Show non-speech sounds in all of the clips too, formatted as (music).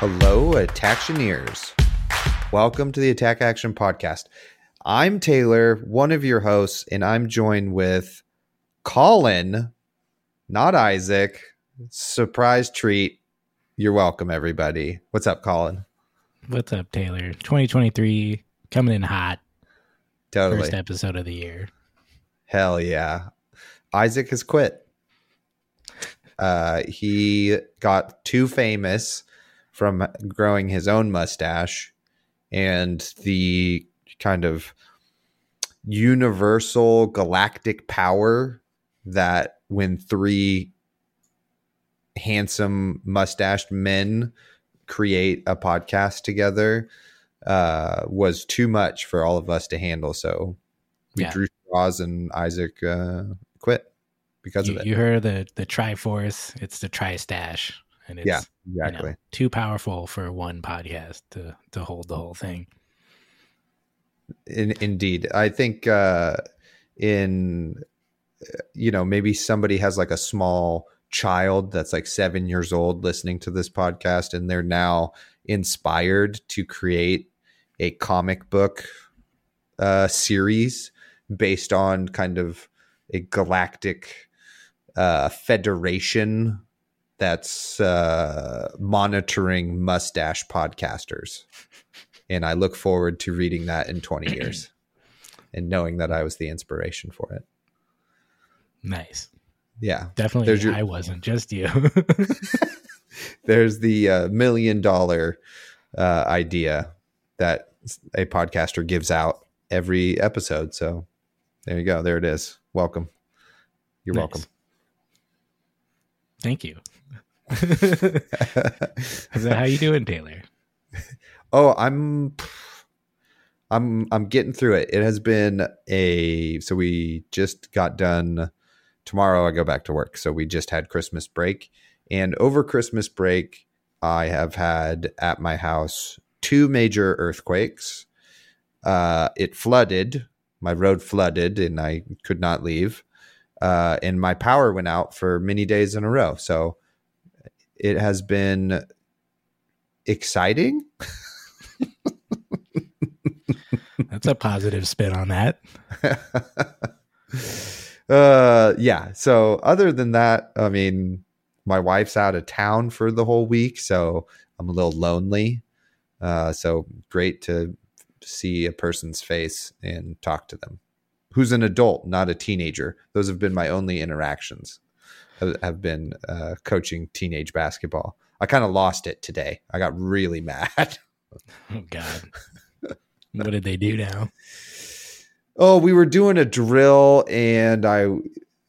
Hello, Attactioneers. Welcome to the Attack Action Podcast. I'm Taylor, one of your hosts, and I'm joined with Colin, not Isaac. Surprise treat. You're welcome, everybody. What's up, Colin? What's up, Taylor? 2023 coming in hot. Totally. First episode of the year. Hell yeah. Isaac has quit. Uh, he got too famous from growing his own mustache and the kind of universal galactic power that when three handsome mustached men create a podcast together uh, was too much for all of us to handle. So we Yeah. drew straws and Isaac uh, quit because You, of it. you heard the the Triforce. It's the Tri Stash, and it's yeah, you know, exactly. too powerful for one podcast to to hold the whole thing. In, indeed, I think uh, in you know maybe somebody has like a small child that's like seven years old listening to this podcast, and they're now inspired to create a comic book uh, series based on kind of a galactic uh, federation that's uh, monitoring mustache podcasters. And I look forward to reading that in 20 (clears throat) years and knowing that I was the inspiration for it. Nice, Yeah. definitely. There's your- I wasn't just you. (laughs) (laughs) There's the uh, million dollar uh, idea that a podcaster gives out every episode. So there you go. There it is. Welcome. You're Nice. welcome. Thank you. (laughs) That how you doing, Taylor? Oh, I'm I'm I'm getting through it. It has been a so we just got done tomorrow I go back to work. So we just had Christmas break and over Christmas break I have had at my house two major earthquakes. Uh it flooded, my road flooded and I could not leave. Uh and my power went out for many days in a row. So it has been exciting. That's a positive spin on that. (laughs) uh yeah. So other than that i mean my wife's out of town for the whole week so i'm a little lonely. Uh so great to see a person's face and talk to them. Who's an adult not a teenager. Those have been my only interactions have, have been uh coaching teenage basketball. I kind of lost it today. I got really (laughs) mad. Oh God, what did they do now? Oh, we were doing a drill and I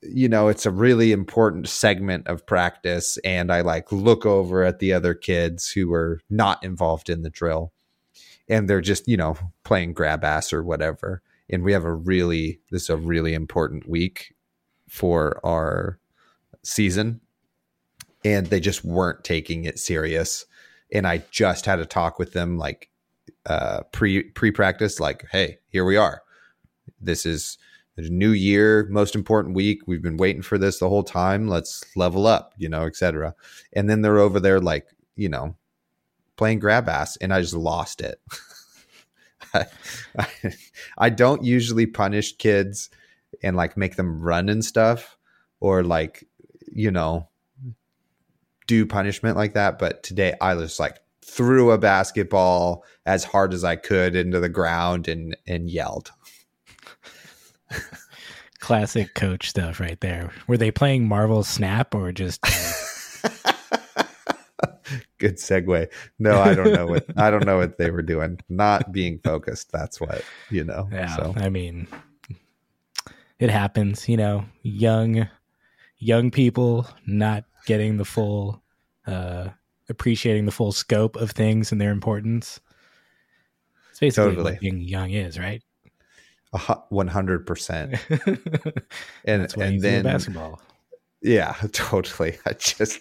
you know, it's a really important segment of practice and I like look over at the other kids who were not involved in the drill. And they're just, you know, playing grab ass or whatever. And we have a really this is a really important week for our season and they just weren't taking it serious. And I just had a talk with them like uh pre pre practice like hey here we are. This is new year most important week. We've been waiting for this the whole time. Let's level up you know etc and then they're over there like you know playing grab ass and i just lost it. I, (laughs) I don't usually punish kids and like make them run and stuff or like you know do punishment like that but today i just like threw a basketball as hard as i could into the ground and and yelled (laughs) Classic coach stuff right there. Were they playing Marvel Snap or just? (laughs) good segue no i don't know what i don't know what they were doing not being focused that's what you know yeah, so I mean, it happens. You know, young, young people not getting the full, uh, appreciating the full scope of things and their importance. It's basically Totally. what being young is, right? a hu- 100% (laughs) and and you then basketball. yeah (laughs) totally i just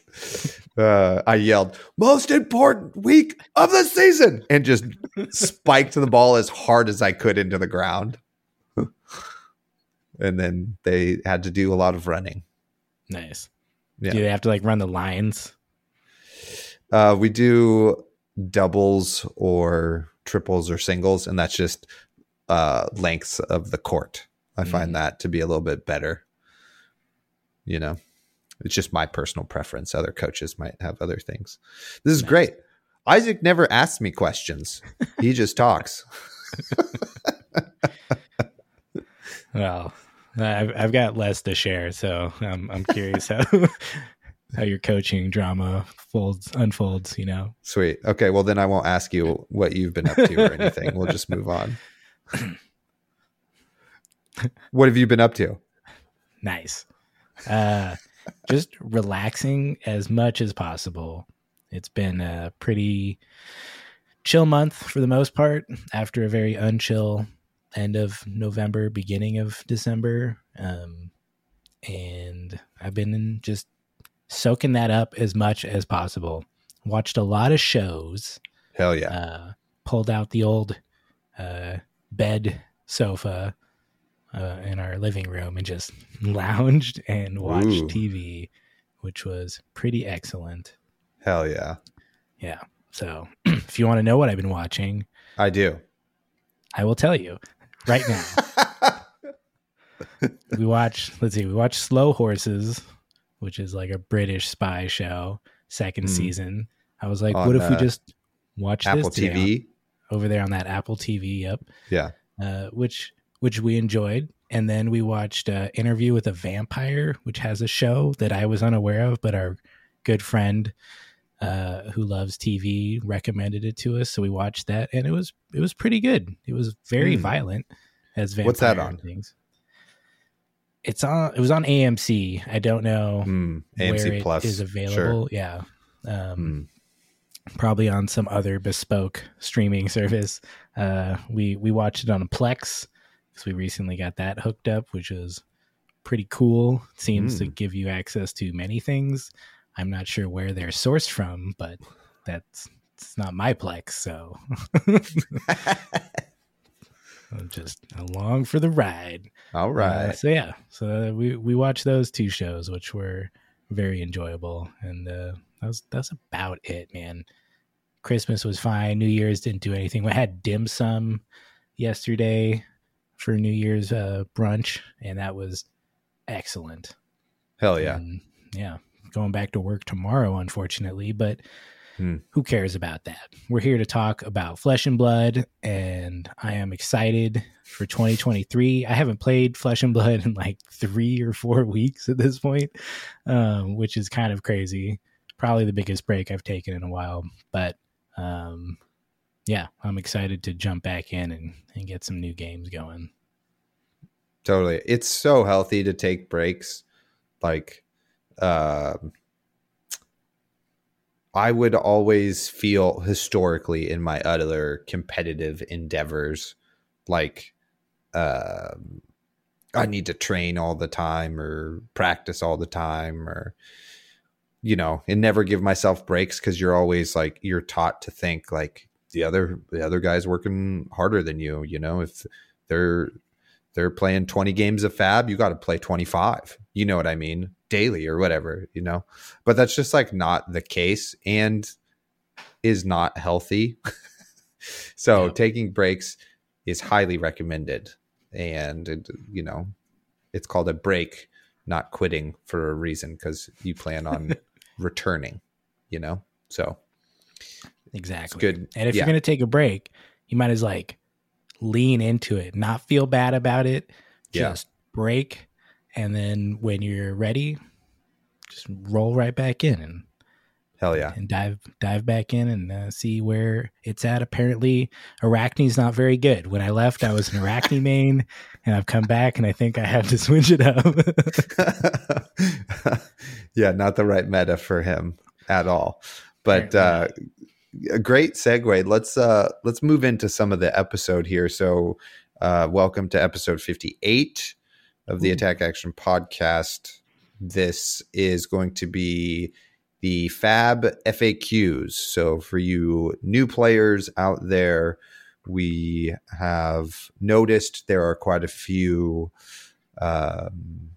uh i yelled most important week of the season and just spiked the ball as hard as i could into the ground (laughs) and then they had to do a lot of running Nice. Yeah. Do they have to like run the lines? Uh, we do doubles or triples or singles, and that's just uh, lengths of the court. I find Mhm. that to be a little bit better. You know, it's just my personal preference. Other coaches might have other things. This is Nice. great. Isaac never asks me questions. He just talks. (laughs) Well, I've I've got less to share, so I'm I'm curious how (laughs) how your coaching drama folds unfolds. You know, Sweet. Okay. Well, then I won't ask you what you've been up to or anything. We'll just move on. (coughs) what have you been up to? nice. Uh, just relaxing as much as possible. It's been a pretty chill month for the most part. After a very unchill end of November, beginning of December, um, and I've been just soaking that up as much as possible. Watched a lot of shows. Hell yeah. uh, pulled out the old uh, bed sofa uh, in our living room and just (laughs) lounged and watched Ooh. TV, which was pretty excellent. Hell yeah. Yeah. So (clears throat) if you want to know what I've been watching, I do. I will tell you right now. (laughs) we watch, let's see, we watch Slow Horses, which is like a British spy show, second Hmm. season. I was like, On, what if we uh, just watch Apple this today on- over there on that Apple TV? Yep. Yeah. uh, which which we enjoyed. And then we watched uh, Interview with a Vampire, which has a show that I was unaware of, but our good friend uh, who loves TV recommended it to us, so we watched that, and it was it was pretty good. It was very Hmm. violent as What's that on? things. It's on. It was on AMC. I don't know Mm, where AMC it Plus. is available. Yeah. Um, Mm. probably on some other bespoke streaming (laughs) service. Uh, we we watched it on a Plex because we recently got that hooked up, which is pretty cool. It seems to Mm. give you access to many things. I'm not sure where they're sourced from, but that's it's not my Plex, so (laughs) I'm just along for the ride. All right. Uh, so yeah, so we we watched those two shows, which were very enjoyable, and uh, that was that's about it, man. Christmas was fine. New Year's didn't do anything. We had dim sum yesterday for New Year's uh, brunch, and that was excellent. Hell yeah. And, yeah, going back to work tomorrow, unfortunately, but Hmm. who cares about that? We're here to talk about Flesh and Blood, and I am excited for 2023. I haven't played Flesh and Blood in like three or four weeks at this point, um, which is kind of crazy. Probably the biggest break I've taken in a while, but um, yeah, I'm excited to jump back in and, and get some new games going. Totally. It's so healthy to take breaks. Like, um I would always feel historically in my other competitive endeavors like um I need to train all the time or practice all the time or you know, and never give myself breaks because you're always like you're taught to think like the other the other guy's working harder than you, you know, if they're they're playing 20 games of fab, you got to play 25. You know what I mean? Daily or whatever, you know. But that's just like not the case and is not healthy. (laughs) so Yeah. taking breaks is highly recommended and it, you know, it's called a break, not quitting for a reason cuz you plan on (laughs) returning, you know. So Exactly. good. And if Yeah. you're going to take a break, you might as like lean into it, not feel bad about it. Yeah. Just break. And then when you're ready, just roll right back in and, hell yeah. and dive dive back in and uh, see where it's at. Apparently, Arachne's not very good. When I left, I was an Arachne (laughs) main, and I've come back, and I think I have to switch it up. (laughs) yeah, not the right meta for him at all. But uh, a great segue. Let's uh, let's move into some of the episode here. So, uh, welcome to episode fifty-eight of the Attack Action Podcast. This is going to be the Fab FAQs. So, for you new players out there, we have noticed there are quite a few um,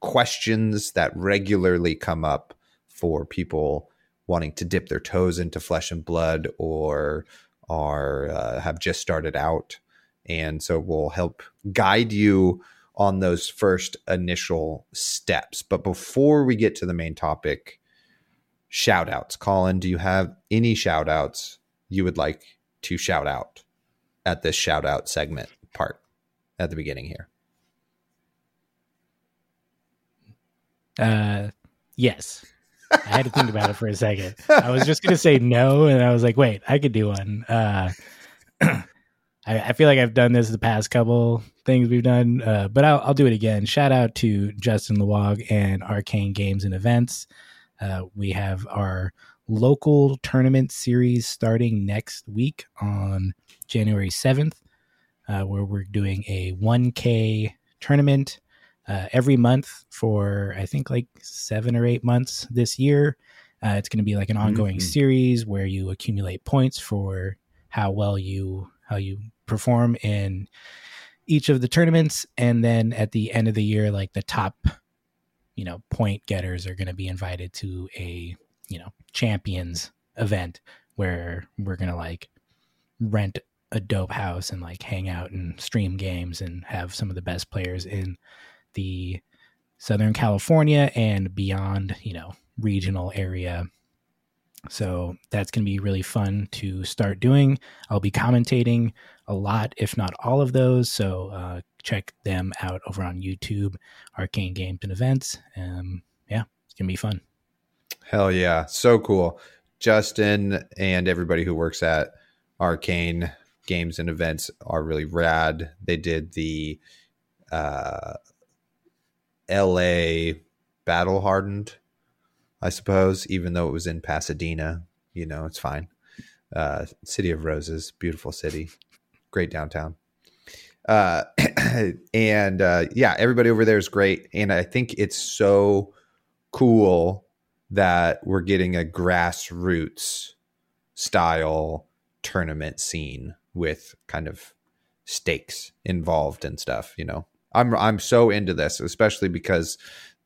questions that regularly come up for people wanting to dip their toes into flesh and blood or are uh, have just started out and so we'll help guide you on those first initial steps but before we get to the main topic shout outs colin do you have any shout outs you would like to shout out at this shout out segment part at the beginning here uh yes I had to think about it for a second. I was just going to say no, and I was like, wait, I could do one. Uh, (clears throat) I, I, feel like I've done this the past couple things we've done, uh, but I'll, I'll, do it again. Shout out to Justin Lewog and Arcane Games and Events. Uh, we have our local tournament series starting next week on January 7th, uh, where we're doing a 1K tournament uh, every month for I think like seven or eight months this year. Uh, it's going to be like an ongoing mm-hmm. series where you accumulate points for how well you how you perform in each of the tournaments, and then at the end of the year, like the top, you know, point getters are going to be invited to a you know champions event where we're going to like rent a dope house and like hang out and stream games and have some of the best players in the Southern California and beyond, you know, regional area. So that's going to be really fun to start doing. I'll be commentating a lot, if not all of those. So uh, check them out over on YouTube, Arcane Games and Events. Um, yeah, it's going to be fun. Hell yeah. So cool. Justin and everybody who works at Arcane Games and Events are really rad. They did the uh, LA battle hardened, I suppose, even though it was in Pasadena. You know, it's fine. Uh, city of Roses, beautiful city, great downtown. Uh, (clears throat) and uh, yeah, everybody over there is great. And I think it's so cool that we're getting a grassroots style tournament scene with kind of stakes involved and stuff, you know. I'm I'm so into this, especially because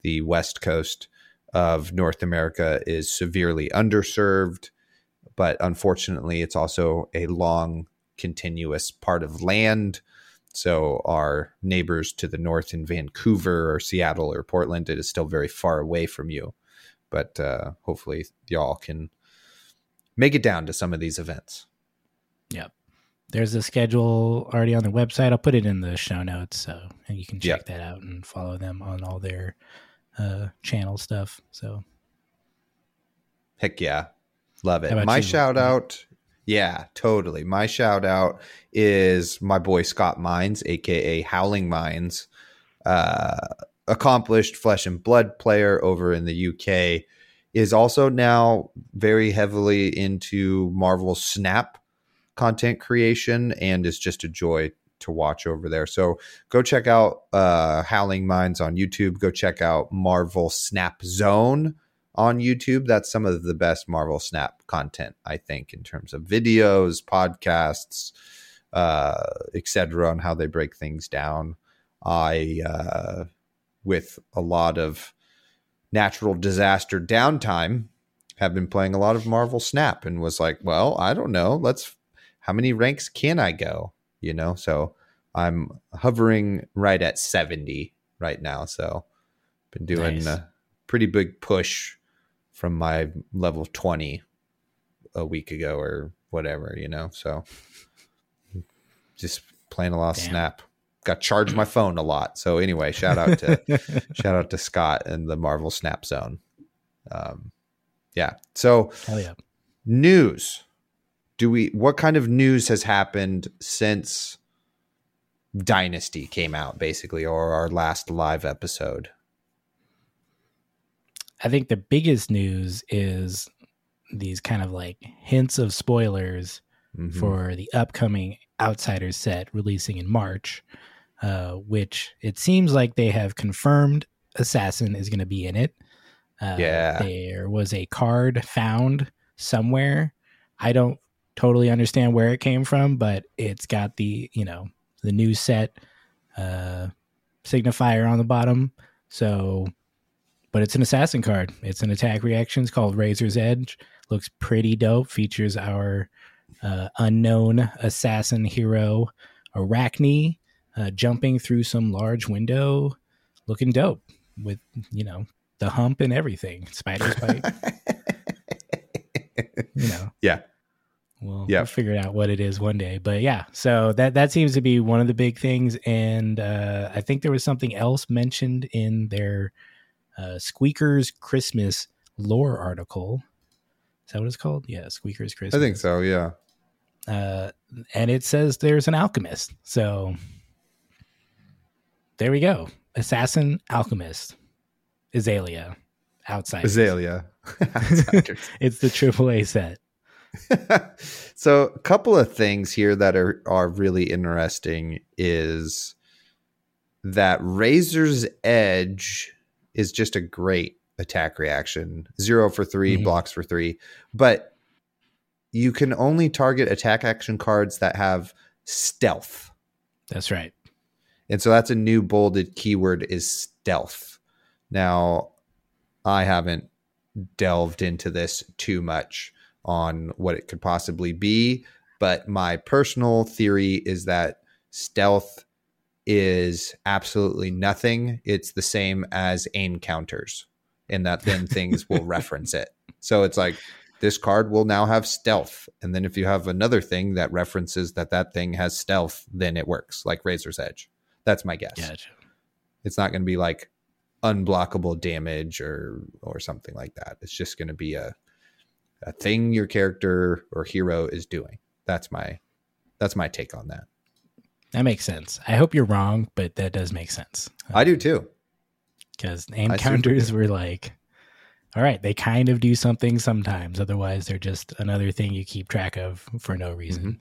the west coast of North America is severely underserved, but unfortunately, it's also a long, continuous part of land. So our neighbors to the north in Vancouver or Seattle or Portland, it is still very far away from you. But uh, hopefully, y'all can make it down to some of these events. Yep there's a schedule already on the website. I'll put it in the show notes so and you can check that out and follow them on all their uh, channel stuff. So, heck yeah, love it. My you? shout out, yeah, totally. My shout out is my boy Scott Mines, aka Howling Mines, uh, accomplished flesh and blood player over in the UK. Is also now very heavily into Marvel Snap content creation and is just a joy to watch over there. So go check out uh, Howling Minds on YouTube. Go check out Marvel Snap Zone on YouTube. That's some of the best Marvel Snap content, I think, in terms of videos, podcasts, uh, etc., on how they break things down. I, uh, with a lot of natural disaster downtime, have been playing a lot of Marvel Snap and was like, well, I don't know. Let's how many ranks can I go? You know, so I'm hovering right at 70 right now. So been doing nice. a pretty big push from my level 20 a week ago or whatever, you know. So just playing a lot of Damn. snap. Got charged my phone a lot. So anyway, shout out to (laughs) shout out to Scott and the Marvel Snap Zone. Um, yeah. So yeah. news do we what kind of news has happened since Dynasty came out basically or our last live episode? I think the biggest news is these kind of like hints of spoilers mm-hmm. for the upcoming Outsiders set releasing in March, uh, which it seems like they have confirmed Assassin is going to be in it. Uh, yeah. There was a card found somewhere. I don't totally understand where it came from, but it's got the, you know, the new set uh, signifier on the bottom. So but it's an assassin card. It's an attack reaction. It's called Razor's Edge. Looks pretty dope. Features our uh, unknown assassin hero Arachne uh, jumping through some large window, looking dope with you know the hump and everything. Spiders bite. (laughs) you know. Yeah. We'll, Yeah. we'll figure out what it is one day. But yeah, so that that seems to be one of the big things. And uh, I think there was something else mentioned in their uh, Squeakers Christmas lore article. Is that what it's called? Yeah, Squeakers Christmas. I think so. Yeah. Uh, and it says there's an alchemist. So there we go. Assassin alchemist. Azalea. Outside. Azalea. (laughs) (laughs) it's the AAA set. (laughs) so a couple of things here that are are really interesting is that Razor's Edge is just a great attack reaction. Zero for 3 Mhm. blocks for three. But you can only target attack action cards that have stealth. That's right. And so that's a new bolded keyword is stealth. Now, I haven't delved into this too much on what it could possibly be, but my personal theory is that stealth is absolutely nothing. It's the same as aim counters, and that then things will (laughs) reference it. So it's like this card will now have stealth, and then if you have another thing that references that that thing has stealth, then it works like Razor's Edge. That's my guess. Gotcha. It's not going to be like unblockable damage or or something like that. It's just going to be a a thing your character or hero is doing. That's my that's my take on that. That makes sense. I hope you're wrong, but that does make sense. I do too. Because aim I counters were like, all right, they kind of do something sometimes. Otherwise, they're just another thing you keep track of for no reason.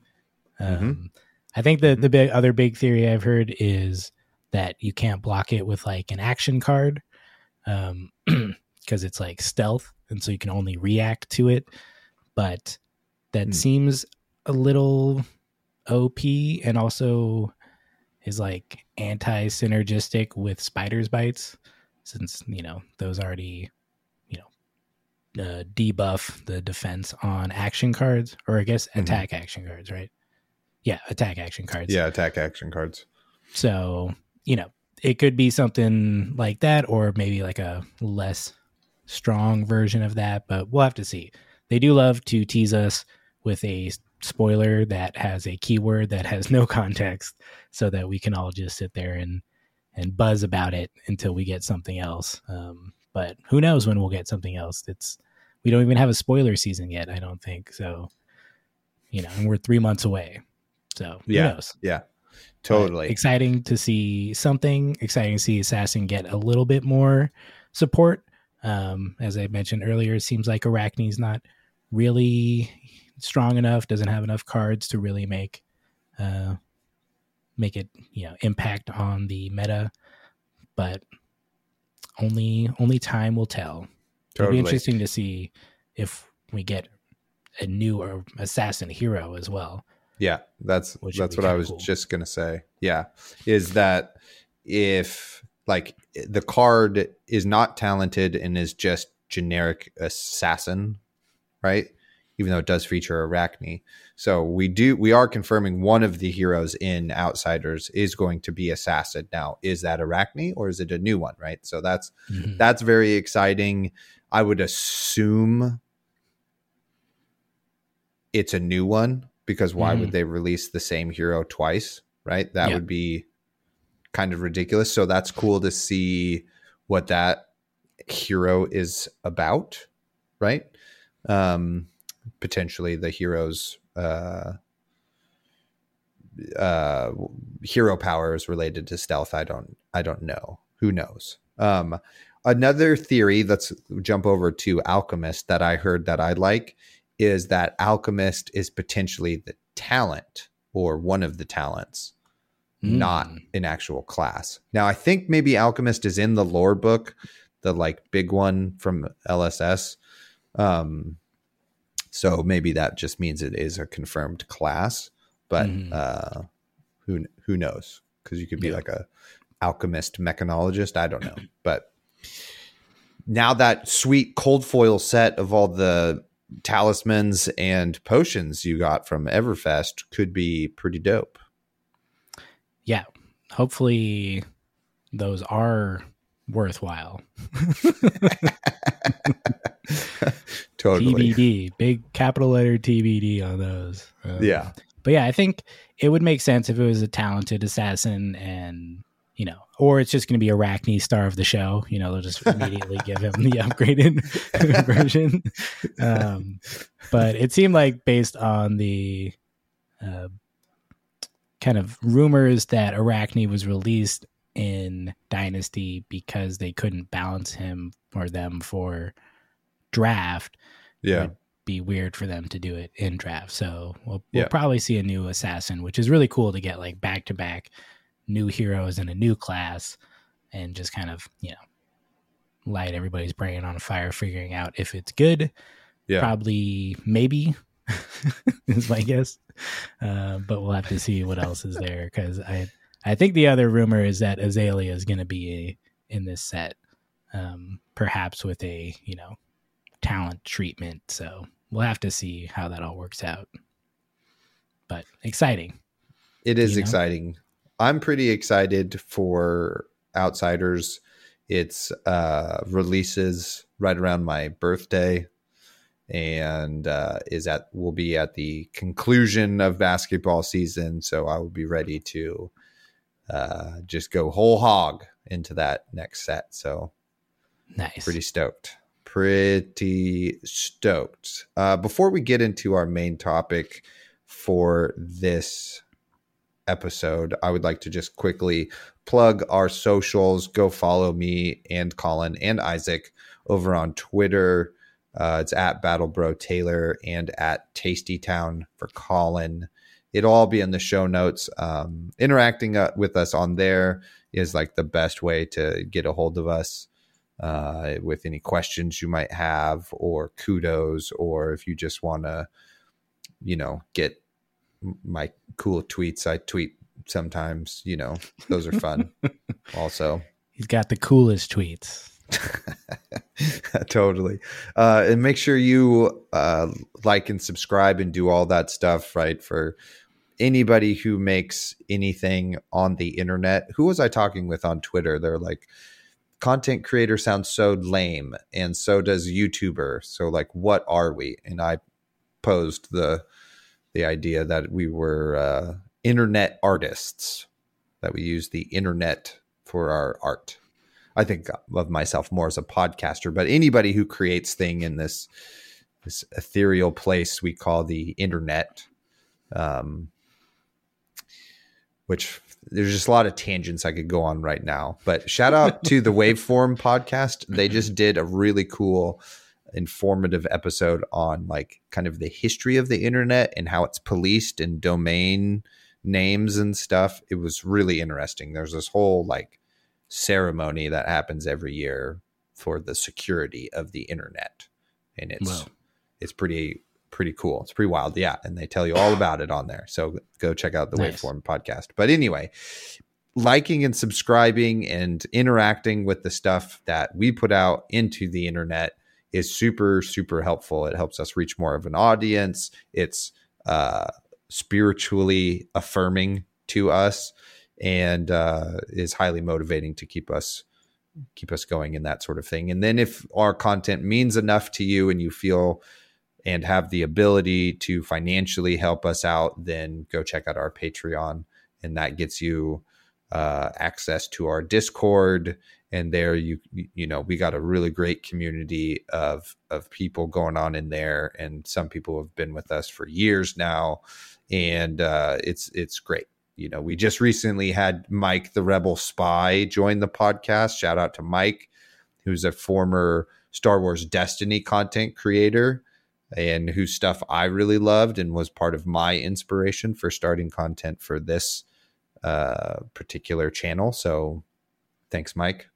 Mhm. Um, I think the the big, other big theory I've heard is that you can't block it with like an action card, (clears throat) because it's like stealth, and so you can only react to it. But that Hmm. seems a little OP, and also is like anti synergistic with spiders bites, since you know those already, you know, uh, debuff the defense on action cards, or I guess Mhm. attack action cards, right? Yeah, attack action cards. Yeah, attack action cards. So, you know, it could be something like that, or maybe like a less strong version of that, but we'll have to see. They do love to tease us with a spoiler that has a keyword that has no (laughs) context so that we can all just sit there and and buzz about it until we get something else. Um, but who knows when we'll get something else? It's we don't even have a spoiler season yet, I don't think. So, you know, and we're three months away. So who Yeah. knows? Yeah. But Totally. exciting to see something. Exciting to see Assassin get a little bit more support. Um, as I mentioned earlier, it seems like Arachne's not really strong enough. Doesn't have enough cards to really make uh, make it you know impact on the meta. But only only time will tell. It'll be interesting to see if we get a new assassin hero as well. Yeah, that's that's what I was cool. just gonna say. Yeah, is that if like the card is not talented and is just generic assassin, right? Even though it does feature Arachne, so we do we are confirming one of the heroes in Outsiders is going to be assassin. Now, is that Arachne or is it a new one? Right. So that's Mhm. that's very exciting. I would assume it's a new one because why Mhm. would they release the same hero twice? Right? That Yeah. would be kind of ridiculous. So that's cool to see what that hero is about, right? Um potentially the hero's uh uh hero powers related to stealth i don't i don't know who knows um another theory let's jump over to alchemist that i heard that i like is that alchemist is potentially the talent or one of the talents not Mm. an actual class now i think maybe alchemist is in the lore book the like big one from lss um so maybe that just means it is a confirmed class but Mhm. uh who who knows because you could be Yeah. like a alchemist mechanologist i don't know but now that sweet cold foil set of all the talismans and potions you got from Everfest could be pretty dope. Hopefully those are worthwhile. (laughs) totally. TBD, big capital letter TBD on those. Um, yeah. But yeah, I think it would make sense if it was a talented assassin and, you know, or it's just going to be a Arachne star of the show. You know, they'll just (laughs) immediately give him the upgraded (laughs) version. Um, but it seemed like based on the uh, kind of rumors that Arachne was released in Dynasty because they couldn't balance him or them for draft. Yeah. It'd Be weird for them to do it in draft. So we'll, we'll yeah. probably see a new assassin, which is really cool to get like back to back new heroes in a new class and just kind of, you know, light everybody's brain on fire figuring out if it's good. Yeah. Probably maybe (laughs) is my guess. Uh, but we'll have to see what else is there because I I think the other rumor is that Azalea is going to be a, in this set, um, perhaps with a you know talent treatment. So we'll have to see how that all works out. But exciting. It is know? exciting. I'm pretty excited for Outsiders. It's uh, releases right around my birthday and uh, is at will be at the conclusion of basketball season. So I will be ready to uh, just go whole hog into that next set. So nice, pretty stoked, pretty stoked. Uh, before we get into our main topic for this episode, I would like to just quickly plug our socials. Go follow me and Colin and Isaac over on Twitter uh, it's at Battle Bro Taylor and at Tastee Town for Colin. It'll all be in the show notes. Um, interacting uh, with us on there is like the best way to get a hold of us uh, with any questions you might have, or kudos, or if you just want to, you know, get my cool tweets. I tweet sometimes. You know, those are fun. (laughs) also, he's got the coolest tweets. (laughs) totally. Uh, and make sure you uh, like and subscribe and do all that stuff, right? For anybody who makes anything on the internet. Who was I talking with on Twitter? They're like, content creator sounds so lame, and so does YouTuber. So, like, what are we? And I posed the the idea that we were uh, internet artists, that we use the internet for our art. I think of myself more as a podcaster, but anybody who creates thing in this this ethereal place we call the internet, um, which there's just a lot of tangents I could go on right now. But shout out to the (laughs) Waveform podcast; they just did a really cool, informative episode on like kind of the history of the internet and how it's policed and domain names and stuff. It was really interesting. There's this whole like ceremony that happens every year for the security of the internet, and it's wow. it's pretty pretty cool. It's pretty wild, yeah. And they tell you all about it on there. So go check out the nice. Waveform podcast. But anyway, liking and subscribing and interacting with the stuff that we put out into the internet is super super helpful. It helps us reach more of an audience. It's uh, spiritually affirming to us and uh, is highly motivating to keep us keep us going in that sort of thing. And then if our content means enough to you and you feel and have the ability to financially help us out, then go check out our Patreon, and that gets you uh, access to our Discord. And there, you you know, we got a really great community of of people going on in there, and some people have been with us for years now, and uh, it's it's great you know, we just recently had Mike the Rebel Spy join the podcast. Shout out to Mike, who's a former Star Wars Destiny content creator and whose stuff I really loved and was part of my inspiration for starting content for this uh, particular channel. So thanks, Mike.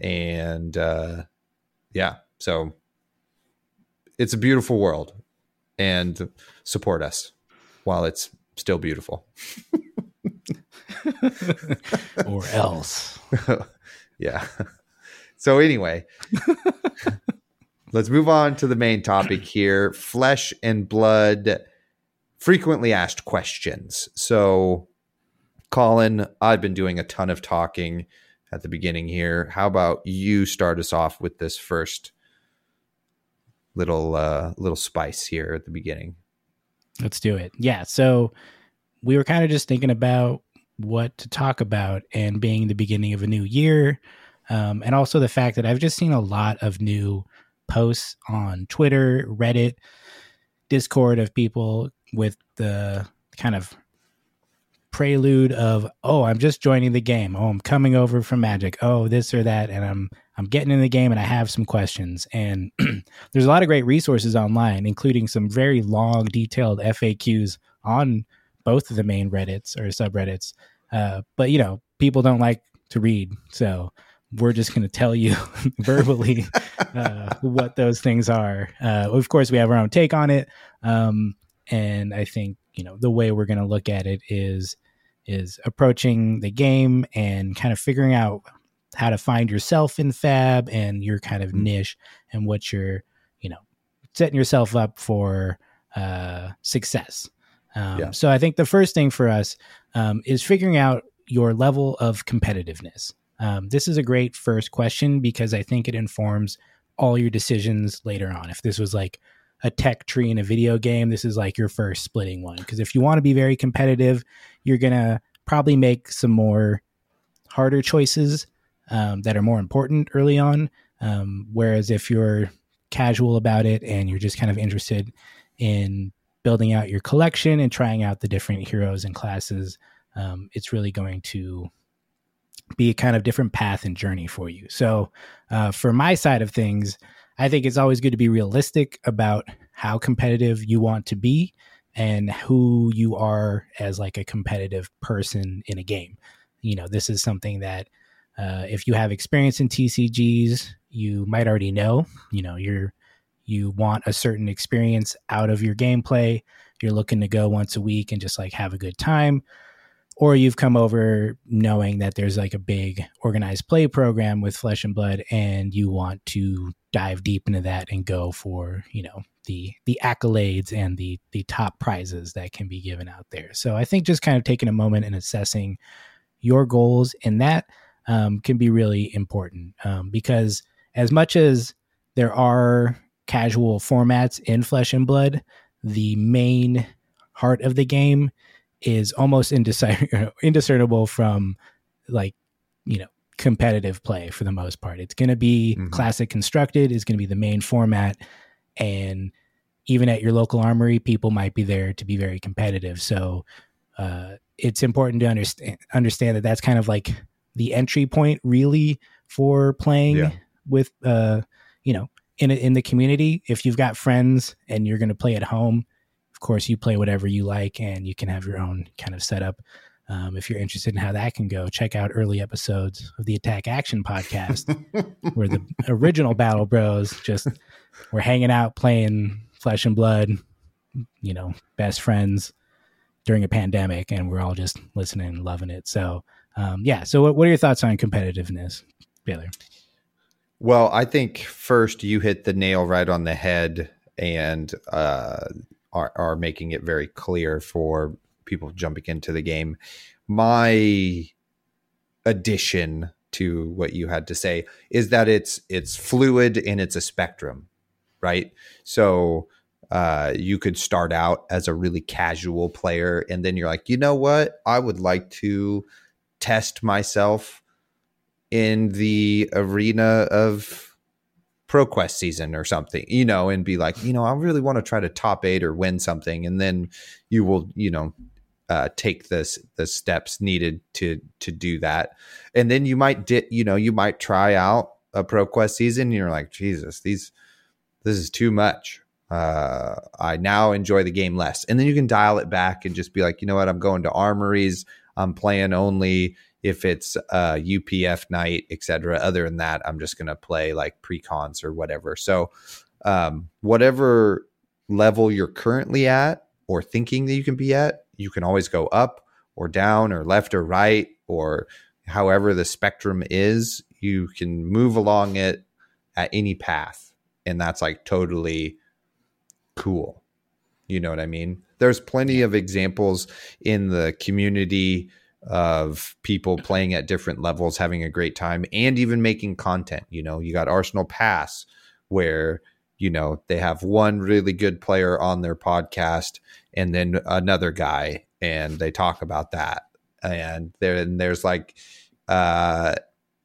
And uh, yeah, so it's a beautiful world and support us while it's still beautiful. (laughs) (laughs) or else. (laughs) yeah. so anyway, (laughs) let's move on to the main topic here: flesh and blood. Frequently asked questions. So, Colin, I've been doing a ton of talking at the beginning here. How about you start us off with this first little uh, little spice here at the beginning? Let's do it. Yeah. So we were kind of just thinking about what to talk about and being the beginning of a new year. Um, and also the fact that I've just seen a lot of new posts on Twitter, Reddit, Discord of people with the kind of prelude of oh i'm just joining the game. Oh i'm coming over from magic. Oh this or that and i'm i'm getting in the game and i have some questions. And (clears throat) there's a lot of great resources online including some very long detailed faqs on both of the main reddits or subreddits uh, but you know people don't like to read so we're just going to tell you (laughs) verbally uh, what those things are uh, of course we have our own take on it um, and i think you know the way we're going to look at it is is approaching the game and kind of figuring out how to find yourself in fab and your kind of mm-hmm. niche and what you're you know setting yourself up for uh, success um, yeah. so i think the first thing for us um, is figuring out your level of competitiveness um, this is a great first question because i think it informs all your decisions later on if this was like a tech tree in a video game, this is like your first splitting one. Because if you want to be very competitive, you're going to probably make some more harder choices um, that are more important early on. Um, whereas if you're casual about it and you're just kind of interested in building out your collection and trying out the different heroes and classes, um, it's really going to be a kind of different path and journey for you. So, uh, for my side of things, I think it's always good to be realistic about how competitive you want to be and who you are as like a competitive person in a game. You know, this is something that uh, if you have experience in TCGs, you might already know. You know, you're you want a certain experience out of your gameplay. You're looking to go once a week and just like have a good time or you've come over knowing that there's like a big organized play program with flesh and blood and you want to dive deep into that and go for you know the the accolades and the the top prizes that can be given out there so i think just kind of taking a moment and assessing your goals in that um, can be really important um, because as much as there are casual formats in flesh and blood the main heart of the game is almost indiscer- (laughs) indiscernible from like you know competitive play for the most part. It's going to be mm-hmm. classic constructed is going to be the main format and even at your local armory people might be there to be very competitive. So uh, it's important to understand understand that that's kind of like the entry point really for playing yeah. with uh you know in in the community if you've got friends and you're going to play at home of course, you play whatever you like and you can have your own kind of setup. Um, if you're interested in how that can go, check out early episodes of the Attack Action podcast, (laughs) where the original Battle Bros just were hanging out playing Flesh and Blood, you know, best friends during a pandemic, and we're all just listening and loving it. So, um, yeah. So, what, what are your thoughts on competitiveness, Baylor? Well, I think first you hit the nail right on the head, and uh, are, are making it very clear for people jumping into the game. My addition to what you had to say is that it's it's fluid and it's a spectrum, right? So uh, you could start out as a really casual player, and then you're like, you know what? I would like to test myself in the arena of ProQuest season or something, you know, and be like, you know, I really want to try to top eight or win something, and then you will, you know, uh, take this the steps needed to to do that, and then you might, di- you know, you might try out a ProQuest season, and you're like, Jesus, these this is too much. Uh, I now enjoy the game less, and then you can dial it back and just be like, you know what, I'm going to armories. I'm playing only if it's a UPF night, etc. Other than that, I'm just going to play like precons or whatever. So, um, whatever level you're currently at or thinking that you can be at, you can always go up or down or left or right or however the spectrum is. You can move along it at any path, and that's like totally cool. You know what I mean? There's plenty of examples in the community of people playing at different levels, having a great time, and even making content. You know, you got Arsenal Pass, where you know they have one really good player on their podcast and then another guy and they talk about that. And there and there's like uh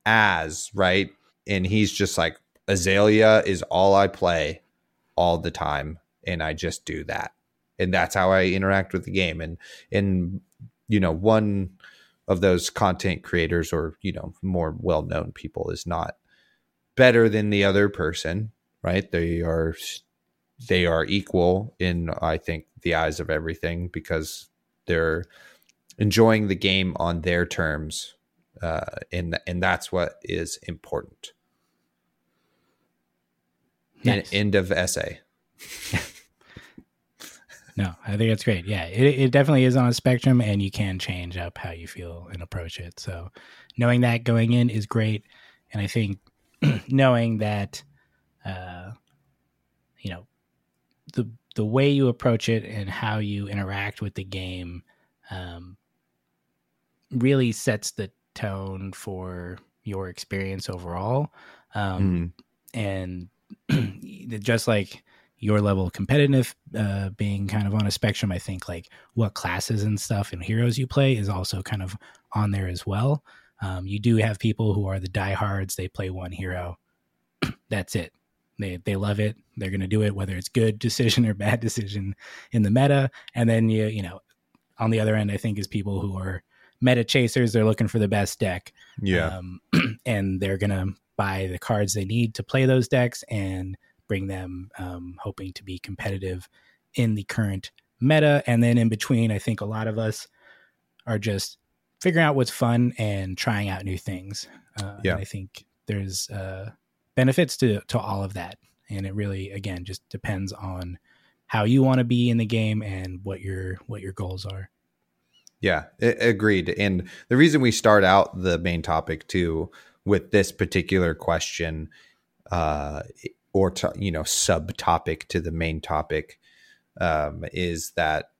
as right? And he's just like azalea is all i play all the time and i just do that. And that's how i interact with the game. And and you know one of those content creators or you know more well-known people is not better than the other person right? They are they are equal in i think the eyes of everything because they're enjoying the game on their terms uh, and and that's what is important. Nice. end of essay (laughs) no i think that's great yeah it, it definitely is on a spectrum and you can change up how you feel and approach it so knowing that going in is great and i think (clears throat) knowing that uh, you know the the way you approach it and how you interact with the game um, really sets the tone for your experience overall. Um, mm. And (clears throat) just like your level of competitive uh, being kind of on a spectrum, I think like what classes and stuff and heroes you play is also kind of on there as well. Um, you do have people who are the diehards; they play one hero. (clears throat) That's it. They they love it. They're going to do it whether it's good (laughs) decision or bad decision in the meta. And then you you know, on the other end, I think is people who are meta chasers. They're looking for the best deck. Yeah, um, (clears throat) and they're going to buy the cards they need to play those decks and bring them, um, hoping to be competitive in the current meta. And then in between, I think a lot of us are just figuring out what's fun and trying out new things. Uh, yeah, I think there's uh, benefits to to all of that and it really again just depends on how you want to be in the game and what your what your goals are yeah agreed and the reason we start out the main topic too with this particular question uh or to, you know subtopic to the main topic um is that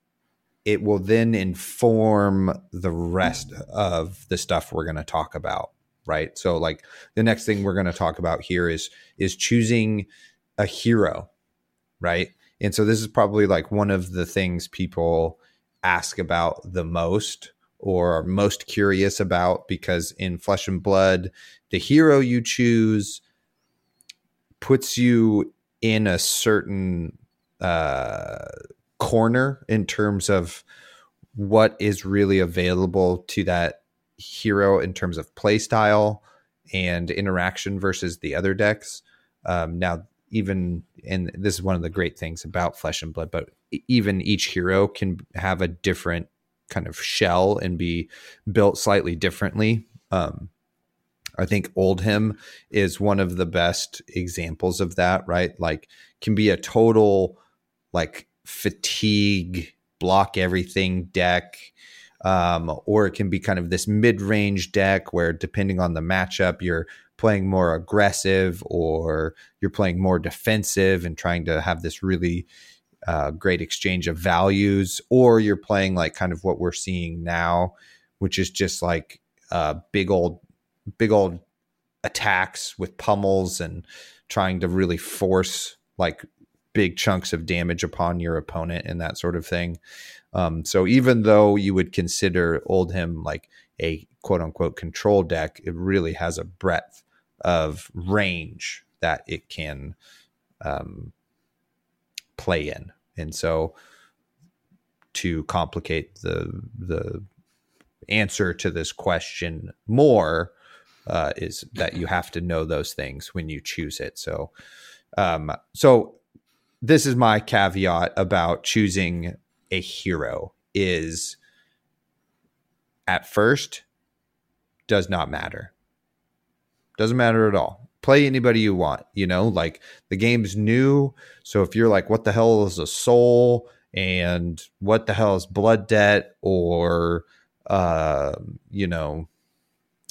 it will then inform the rest of the stuff we're going to talk about right? So like the next thing we're going to talk about here is is choosing a hero, right? And so this is probably like one of the things people ask about the most or are most curious about because in Flesh and Blood, the hero you choose puts you in a certain uh, corner in terms of what is really available to that hero in terms of playstyle and interaction versus the other decks. Um, now, even and this is one of the great things about Flesh and Blood, but even each hero can have a different kind of shell and be built slightly differently. Um, I think Oldhim is one of the best examples of that, right? Like, can be a total like fatigue, block everything deck um, or it can be kind of this mid-range deck where depending on the matchup you're playing more aggressive or you're playing more defensive and trying to have this really uh, great exchange of values or you're playing like kind of what we're seeing now which is just like uh, big old big old attacks with pummels and trying to really force like big chunks of damage upon your opponent and that sort of thing um, so even though you would consider Oldhim like a quote unquote control deck, it really has a breadth of range that it can um, play in. And so to complicate the the answer to this question more uh, is that you have to know those things when you choose it. So um, so this is my caveat about choosing a hero is at first does not matter. Doesn't matter at all. Play anybody you want, you know, like the game's new. So if you're like, what the hell is a soul and what the hell is blood debt or, uh, you know,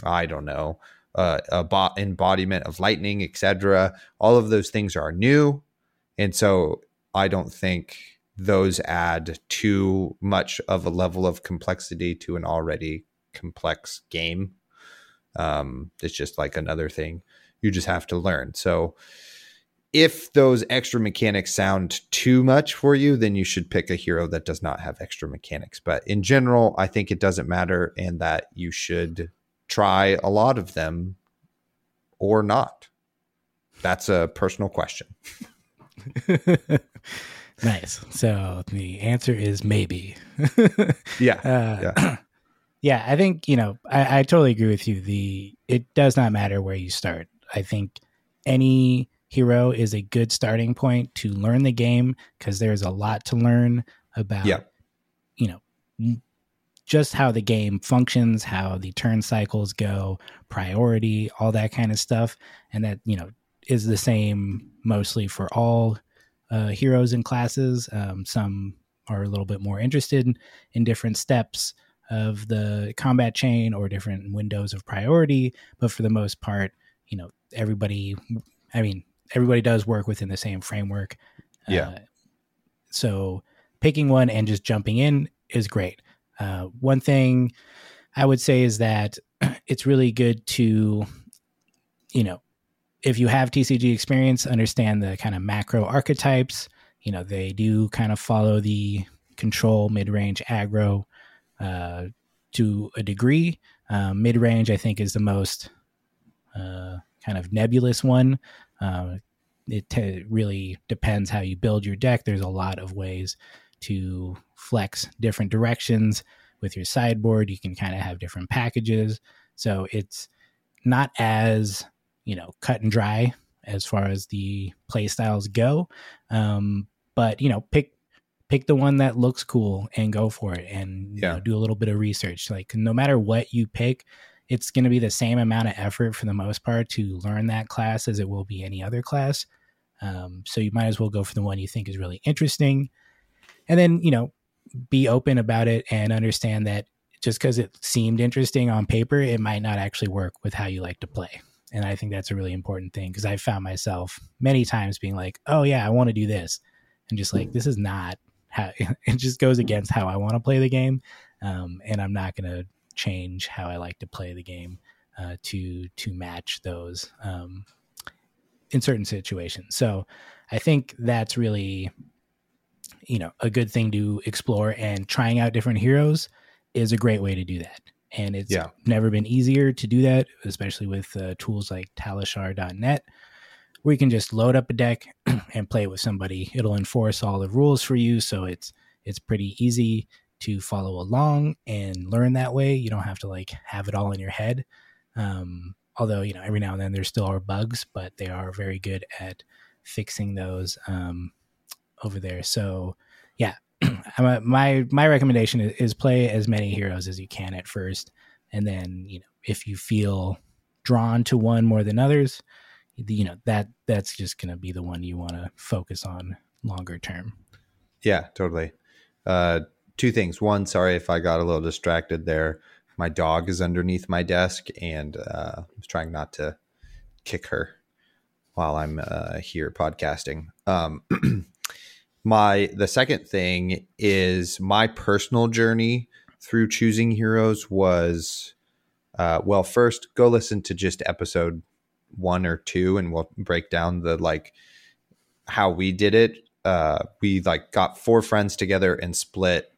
I don't know, uh, bo- embodiment of lightning, etc. All of those things are new, and so I don't think those add too much of a level of complexity to an already complex game. Um, it's just like another thing you just have to learn. So if those extra mechanics sound too much for you, then you should pick a hero that does not have extra mechanics. But in general, I think it doesn't matter and that you should try a lot of them or not. That's a personal question. (laughs) nice. So the answer is maybe. (laughs) yeah. Uh, yeah. (clears throat) Yeah, I think, you know, I, I totally agree with you. The it does not matter where you start. I think any hero is a good starting point to learn the game because there's a lot to learn about yeah. you know just how the game functions how the turn cycles go priority all that kind of stuff and that you know is the same mostly for all uh, heroes and classes um, some are a little bit more interested in, in different steps of the combat chain or different windows of priority but for the most part you know everybody i mean everybody does work within the same framework. Yeah. Uh, so picking one and just jumping in is great. Uh, one thing I would say is that (clears throat) it's really good to, you know, if you have TCG experience, understand the kind of macro archetypes. You know, they do kind of follow the control, mid range, aggro uh, to a degree. Um, mid range, I think, is the most uh, kind of nebulous one. Uh, it t- really depends how you build your deck. There's a lot of ways to flex different directions with your sideboard. You can kind of have different packages. So it's not as, you know, cut and dry as far as the play styles go. Um, but, you know, pick pick the one that looks cool and go for it and yeah. know, do a little bit of research. Like no matter what you pick, it's going to be the same amount of effort for the most part to learn that class as it will be any other class. Um, so you might as well go for the one you think is really interesting. And then, you know, be open about it and understand that just because it seemed interesting on paper, it might not actually work with how you like to play. And I think that's a really important thing because I found myself many times being like, oh, yeah, I want to do this. And just like, this is not how (laughs) it just goes against how I want to play the game. Um, and I'm not going to change how I like to play the game uh, to to match those um, in certain situations. So I think that's really you know a good thing to explore and trying out different heroes is a great way to do that. And it's yeah. never been easier to do that, especially with uh, tools like talishar.net, where you can just load up a deck (clears throat) and play with somebody. It'll enforce all the rules for you, so it's it's pretty easy to follow along and learn that way. You don't have to like have it all in your head. Um, although, you know, every now and then there still are bugs, but they are very good at fixing those um, over there. So, yeah, (clears throat) a, my my recommendation is, is play as many heroes as you can at first, and then you know if you feel drawn to one more than others, you know that that's just going to be the one you want to focus on longer term. Yeah, totally. Uh, two things. One, sorry if I got a little distracted there. My dog is underneath my desk, and uh, I was trying not to kick her while I'm uh, here podcasting. Um, (clears throat) my the second thing is my personal journey through choosing heroes was uh, well. First, go listen to just episode one or two, and we'll break down the like how we did it. Uh, we like got four friends together and split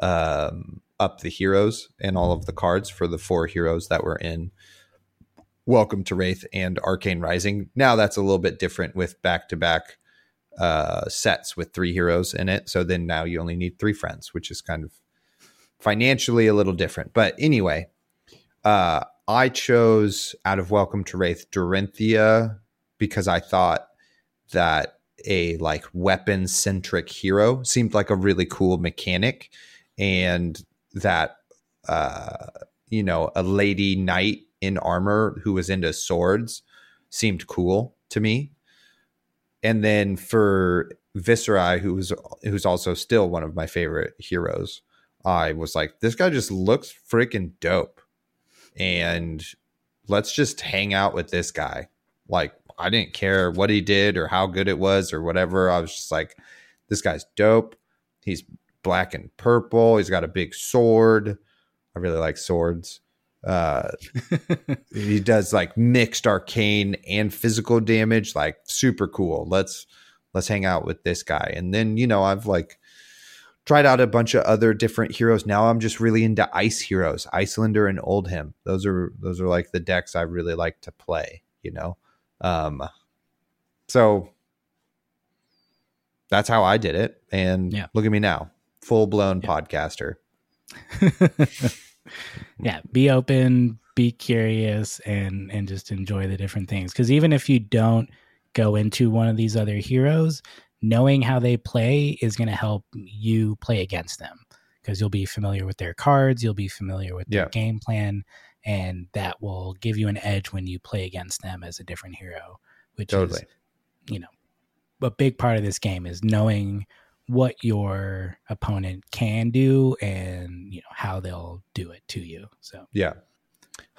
um, up the heroes and all of the cards for the four heroes that were in Welcome to Rathe and Arcane Rising. Now that's a little bit different with back to back sets with three heroes in it. So then now you only need three friends, which is kind of financially a little different. But anyway, uh, I chose out of Welcome to Rathe Dorinthia because I thought that a like weapon centric hero seemed like a really cool mechanic and that uh, you know a lady knight in armor who was into swords seemed cool to me. And then for Viserai, who's who's also still one of my favorite heroes, I was like, this guy just looks freaking dope. And let's just hang out with this guy. Like, I didn't care what he did or how good it was or whatever. I was just like, this guy's dope. He's black and purple. He's got a big sword. I really like swords. Uh, he does like mixed arcane and physical damage, like super cool. Let's let's hang out with this guy. And then you know I've like tried out a bunch of other different heroes. Now I'm just really into ice heroes, Iyslander and Oldhim Those are those are like the decks I really like to play. You know, um, so that's how I did it. And Yeah. look at me now, full blown Yeah. podcaster. (laughs) yeah be open be curious and and just enjoy the different things because even if you don't go into one of these other heroes knowing how they play is going to help you play against them because you'll be familiar with their cards you'll be familiar with their Yeah. game plan and that will give you an edge when you play against them as a different hero which Totally. is you know a big part of this game is knowing what your opponent can do and you know how they'll do it to you so Yeah.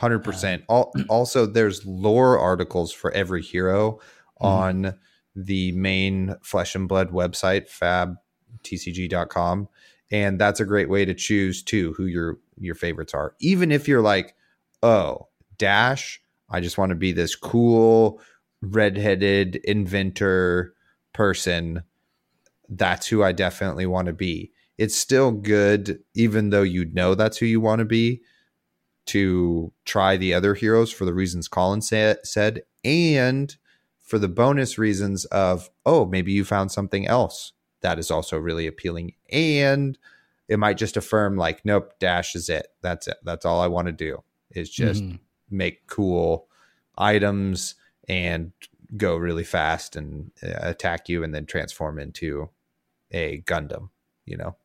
100%. Al (clears throat) also, there's lore articles for every hero Mhm. on the main Flesh and Blood website, fabtcg.com. And that's a great way to choose too who your your favorites are. Even if you're like, oh, Dash, I just want to be this cool redheaded inventor person. That's who I definitely want to be. It's still good, even though you know that's who you want to be, to try the other heroes for the reasons Colin sa- said, and for the bonus reasons of, oh, maybe you found something else that is also really appealing. And it might just affirm, like, nope, Dash is it. That's it. That's all I want to do is just Mhm. make cool items and go really fast and uh, attack you and then transform into a Gundam, you know?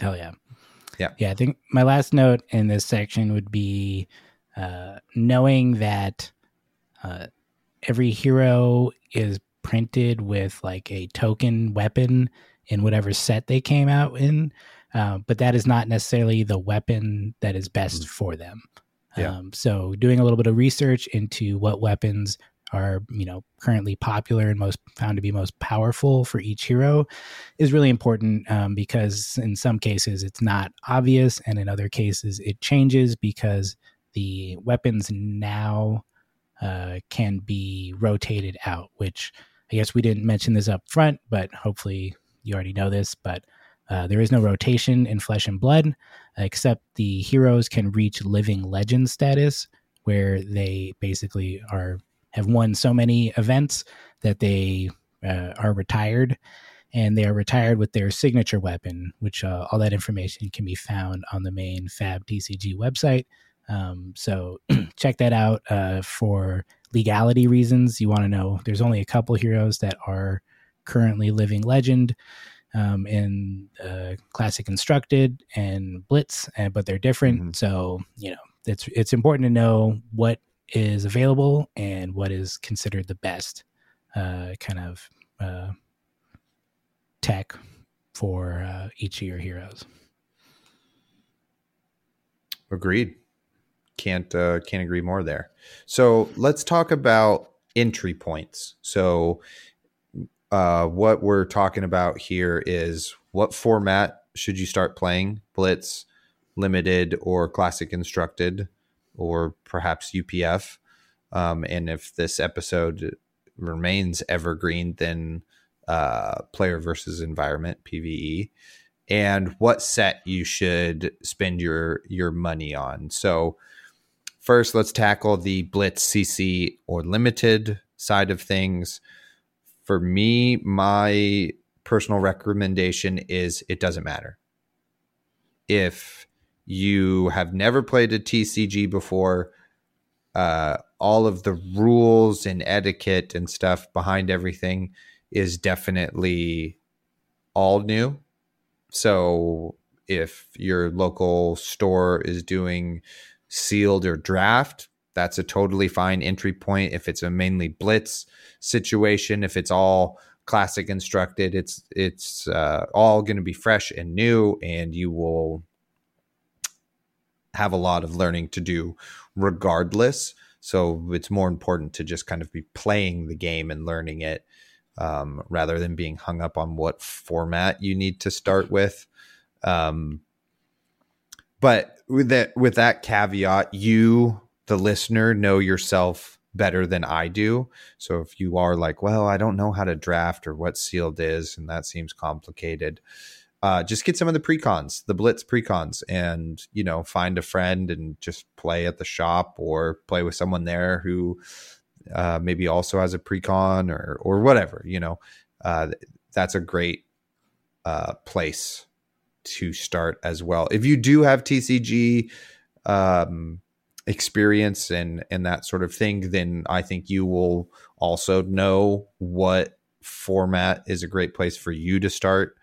hell yeah Yeah. yeah i think my last note in this section would be uh, knowing that uh, every hero is printed with like a token weapon in whatever set they came out in uh, but that is not necessarily the weapon that is best for them Yeah. um, so doing a little bit of research into what weapons are you know currently popular and most found to be most powerful for each hero is really important um, because in some cases it's not obvious and in other cases it changes because the weapons now uh, can be rotated out which i guess we didn't mention this up front but hopefully you already know this but uh, there is no rotation in flesh and blood except the heroes can reach living legend status where they basically are have won so many events that they uh, are retired and they are retired with their signature weapon which uh, all that information can be found on the main fab tcg website. Um, so (clears throat) check that out uh, for legality reasons. You want to know there's only a couple heroes that are currently living legend um, in uh, classic constructed and blitz uh, but they're different. Mhm. so you know it's it's important to know what is available and what is considered the best uh, kind of uh, tech for uh, each of your heroes. Agreed. Can't uh, can't agree more there. So let's talk about entry points. So uh, what we're talking about here is what format should you start playing? Blitz, limited, or classic constructed, or perhaps UPF. Um, and if this episode remains evergreen, then uh, player versus environment PVE and what set you should spend your your money on. So first let's tackle the blitz CC or limited side of things. For me, my personal recommendation is it doesn't matter. If you have never played a TCG before, uh, all of the rules and etiquette and stuff behind everything is definitely all new. So if your local store is doing sealed or draft, that's a totally fine entry point. If it's a mainly blitz situation, if it's all classic constructed, it's it's uh, all going to be fresh and new, and you will have a lot of learning to do regardless. So it's more important to just kind of be playing the game and learning it um, rather than being hung up on what format you need to start with. Um, but with that with that caveat, you the listener know yourself better than I do. So if you are like, well, I don't know how to draft or what sealed is, and that seems complicated, uh, just get some of the precons, the blitz precons, and you know, find a friend and just play at the shop or play with someone there who uh, maybe also has a precon or or whatever. You know, uh, that's a great uh, place to start as well. If you do have TCG um, experience and and that sort of thing, then I think you will also know what format is a great place for you to start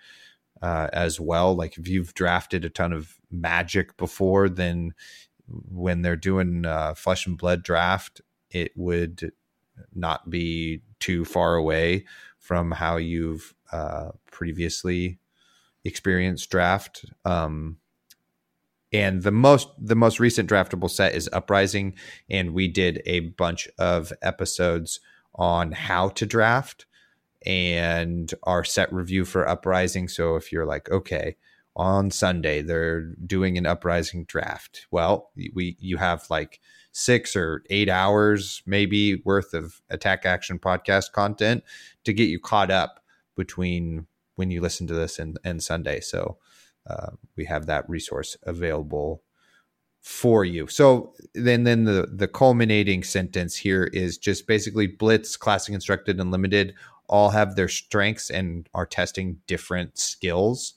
uh, as well. Like if you've drafted a ton of Magic before, then when they're doing uh, Flesh and Blood draft, it would not be too far away from how you've uh, previously experienced draft. Um, and the most the most recent draftable set is Uprising, and we did a bunch of episodes on how to draft and our set review for Uprising. So if you're like, okay, on Sunday they're doing an Uprising draft, well, we you have like six or eight hours maybe worth of attack action podcast content to get you caught up between when you listen to this and, and Sunday. So uh, we have that resource available for you. So then then the the culminating sentence here is just basically Blitz, Classic Constructed, and Limited all have their strengths and are testing different skills.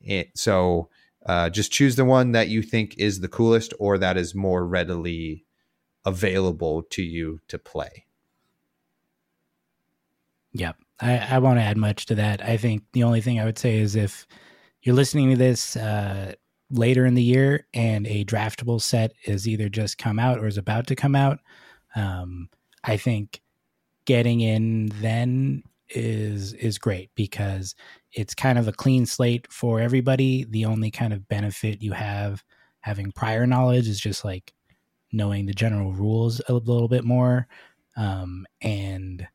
It, so uh, just choose the one that you think is the coolest or that is more readily available to you to play. Yep. I, I won't add much to that. I think the only thing I would say is if you're listening to this uh, later in the year and a draftable set is either just come out or is about to come out, um, I think getting in then is is great because it's kind of a clean slate for everybody. The only kind of benefit you have having prior knowledge is just like knowing the general rules a little bit more. Um, and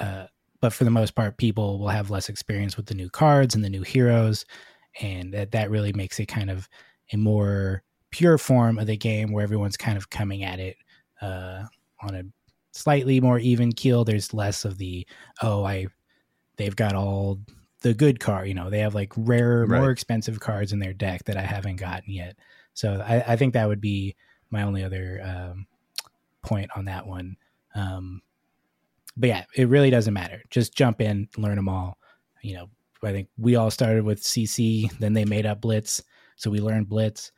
uh, but for the most part, people will have less experience with the new cards and the new heroes, and that that really makes it kind of a more pure form of the game where everyone's kind of coming at it uh, on a slightly more even keel. There's less of the oh I they've got all the good card. You know they have like rarer, right. more expensive cards in their deck that I haven't gotten yet. So I, I think that would be my only other um, point on that one. Um, but yeah, it really doesn't matter. Just jump in, learn them all. You know, I think we all started with CC, then they made up Blitz, so we learned Blitz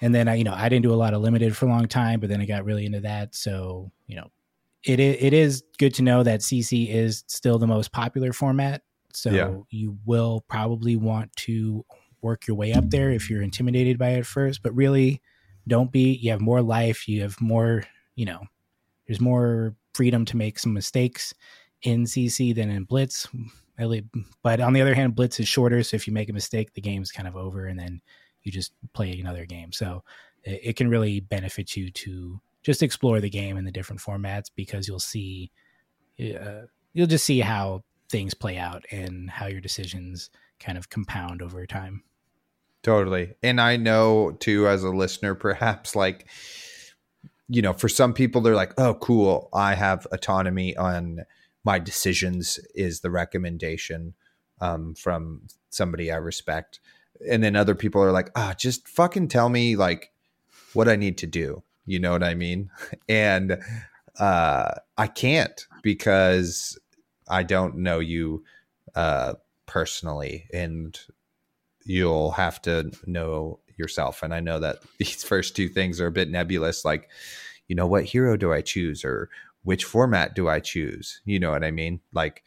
and then I, you know, I didn't do a lot of limited for a long time, but then I got really into that. So, you know, it it is good to know that CC is still the most popular format. So yeah. you will probably want to work your way up there if you're intimidated by it first, but really don't be. You have more life, you have more, you know, there's more freedom to make some mistakes in CC than in Blitz. But on the other hand, Blitz is shorter, so if you make a mistake, the game's kind of over and then you just play another game. So it, it can really benefit you to just explore the game in the different formats because you'll see uh, you'll just see how things play out and how your decisions kind of compound over time. Totally. And I know too as a listener perhaps like you know, for some people they're like, "Oh, cool. I have autonomy on my decisions is the recommendation um, from somebody I respect." and then other people are like, ah, just fucking tell me like what I need to do. You know what I mean? (laughs) And uh, I can't because I don't know you uh, personally, and you'll have to know yourself. And I know that (laughs) these first two things are a bit nebulous. Like, you know, what hero do I choose, or which format do I choose? You know what I mean? Like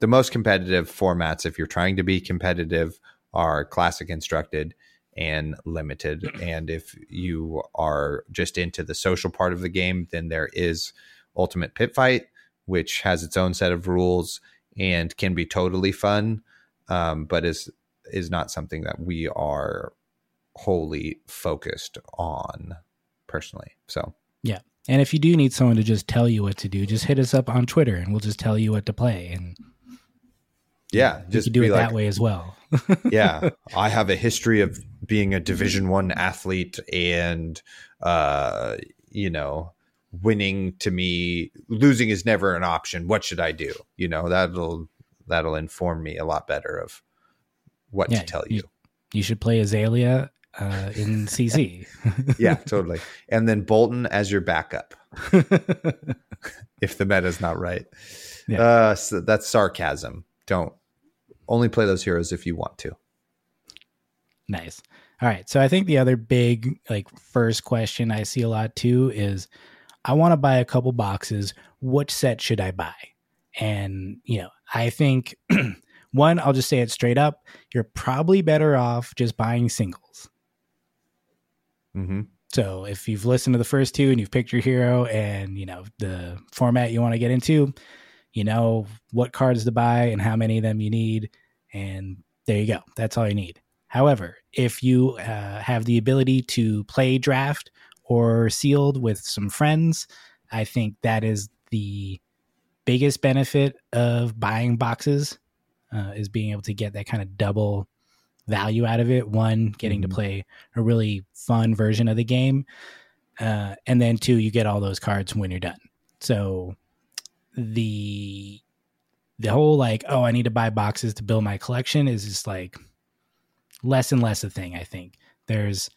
the most competitive formats, if you're trying to be competitive are classic constructed and limited. (clears throat) And if you are just into the social part of the game, then there is Ultimate Pit Fight, which has its own set of rules and can be totally fun, um, but is is not something that we are wholly focused on personally. So yeah. And if you do need someone to just tell you what to do, just hit us up on Twitter and we'll just tell you what to play. And yeah, just do it like, that way as well. (laughs) yeah, I have a history of being a Division One athlete, and uh, you know, winning to me, losing is never an option. What should I do? You know, that'll that'll inform me a lot better of what yeah, to tell you. you. You should play Azalea uh, in (laughs) CC. yeah, totally. And then Boltyn as your backup. (laughs) if the meta's not right. Yeah. Uh, so that's sarcasm. Don't only play those heroes if you want to. Nice. All right. So I think the other big like first question I see a lot too is I want to buy a couple boxes. Which set should I buy? And, you know, I think (clears throat) one, I'll just say it straight up. You're probably better off just buying singles. Mm-hmm. So if you've listened to the first two and you've picked your hero and, you know, the format you want to get into, you know what cards to buy and how many of them you need. And there you go. That's all you need. However, if you uh, have the ability to play draft or sealed with some friends, I think that is the biggest benefit of buying boxes uh, is being able to get that kind of double value out of it. One, getting mm-hmm. to play a really fun version of the game, uh, and then two, you get all those cards when you're done. So the the whole like oh i need to buy boxes to build my collection is just like less and less a thing i think. There's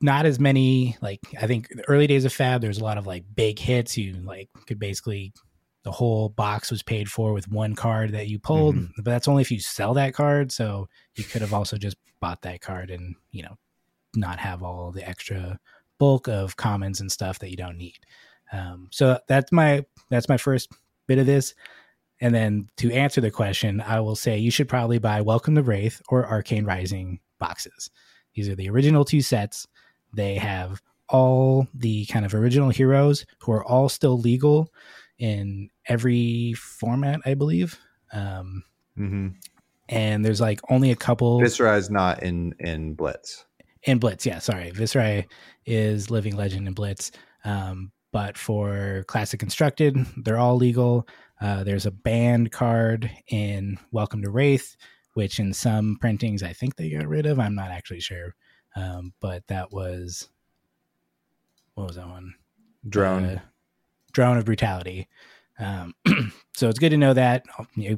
not as many like i think the early days of fab there's a lot of like big hits. You like could basically the whole box was paid for with one card that you pulled mm-hmm. but that's only if you sell that card. So you could have also just bought that card and you know not have all the extra bulk of commons and stuff that you don't need um, so that's my that's my first bit of this. And then to answer the question, I will say you should probably buy Welcome to Rathe or Arcane Rising boxes. These are the original two sets. They have all the kind of original heroes who are all still legal in every format, I believe. Um, mm-hmm. And there's like only a couple. Viserai is not in in Blitz. In Blitz, yeah. Sorry, Viserai is Living Legend in Blitz. Um, but for Classic Constructed, they're all legal. Uh, there's a banned card in Welcome to Rathe, which in some printings I think they got rid of. I'm not actually sure. Um, but that was what was that one? Drone. Uh, Drone of Brutality. Um, (clears throat) so it's good to know that.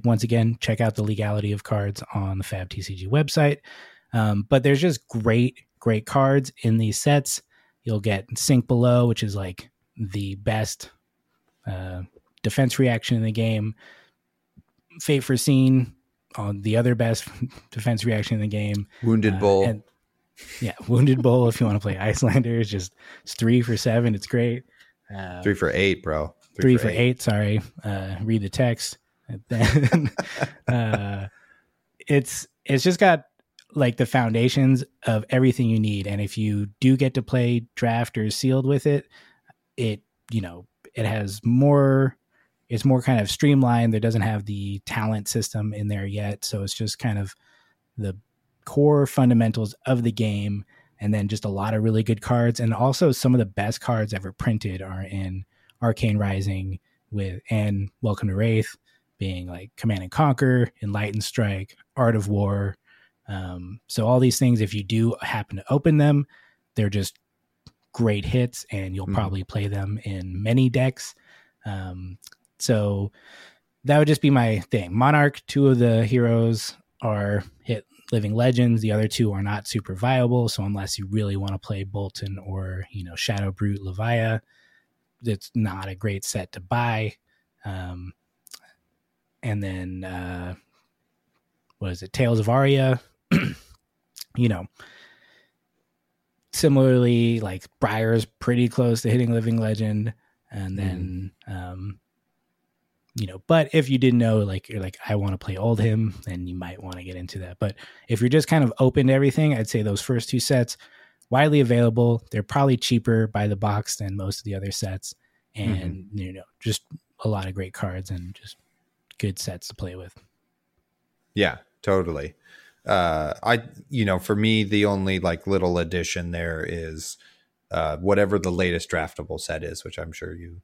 Once again, check out the legality of cards on the Fab TCG website. Um, but there's just great, great cards in these sets. You'll get Sink Below, which is like the best uh, defense reaction in the game. Fate Foreseen on the other best (laughs) defense reaction in the game. Wounded uh, Bull. And, yeah, Wounded Bull. If you want to play Iyslander, just it's three for seven. It's great. Uh, three for eight, bro. Three, three for, eight. eight. Sorry. Uh, read the text. then, (laughs) uh, it's it's just got like the foundations of everything you need. And if you do get to play draft or sealed with it, it you know it has more it's more kind of streamlined. There doesn't have the talent system in there yet. So it's just kind of the core fundamentals of the game and then just a lot of really good cards. And also some of the best cards ever printed are in arcane rising with and welcome to Rathe being like command and conquer enlightened strike art of war. Um, so all these things if you do happen to open them they're just great hits, and you'll mm-hmm. probably play them in many decks. Um, so that would just be my thing. Monarch, two of the heroes are hit living legends. The other two are not super viable. So unless you really want to play Boltyn or you know Shadow Brute Levia, it's not a great set to buy. Um, and then uh, what is it? Tales of Aria. (clears throat) you know, similarly, like Briar's pretty close to hitting Living Legend, and mm-hmm. then mm. um, you know, but if you didn't know, like you're like, I want to play Oldhim, then you might want to get into that. But if you're just kind of open to everything, I'd say those first two sets widely available. They're probably cheaper by the box than most of the other sets, and mm-hmm. you know, just a lot of great cards and just good sets to play with. Yeah, totally. Uh, I you know for me the only like little addition there is uh, whatever the latest draftable set is, which I'm sure you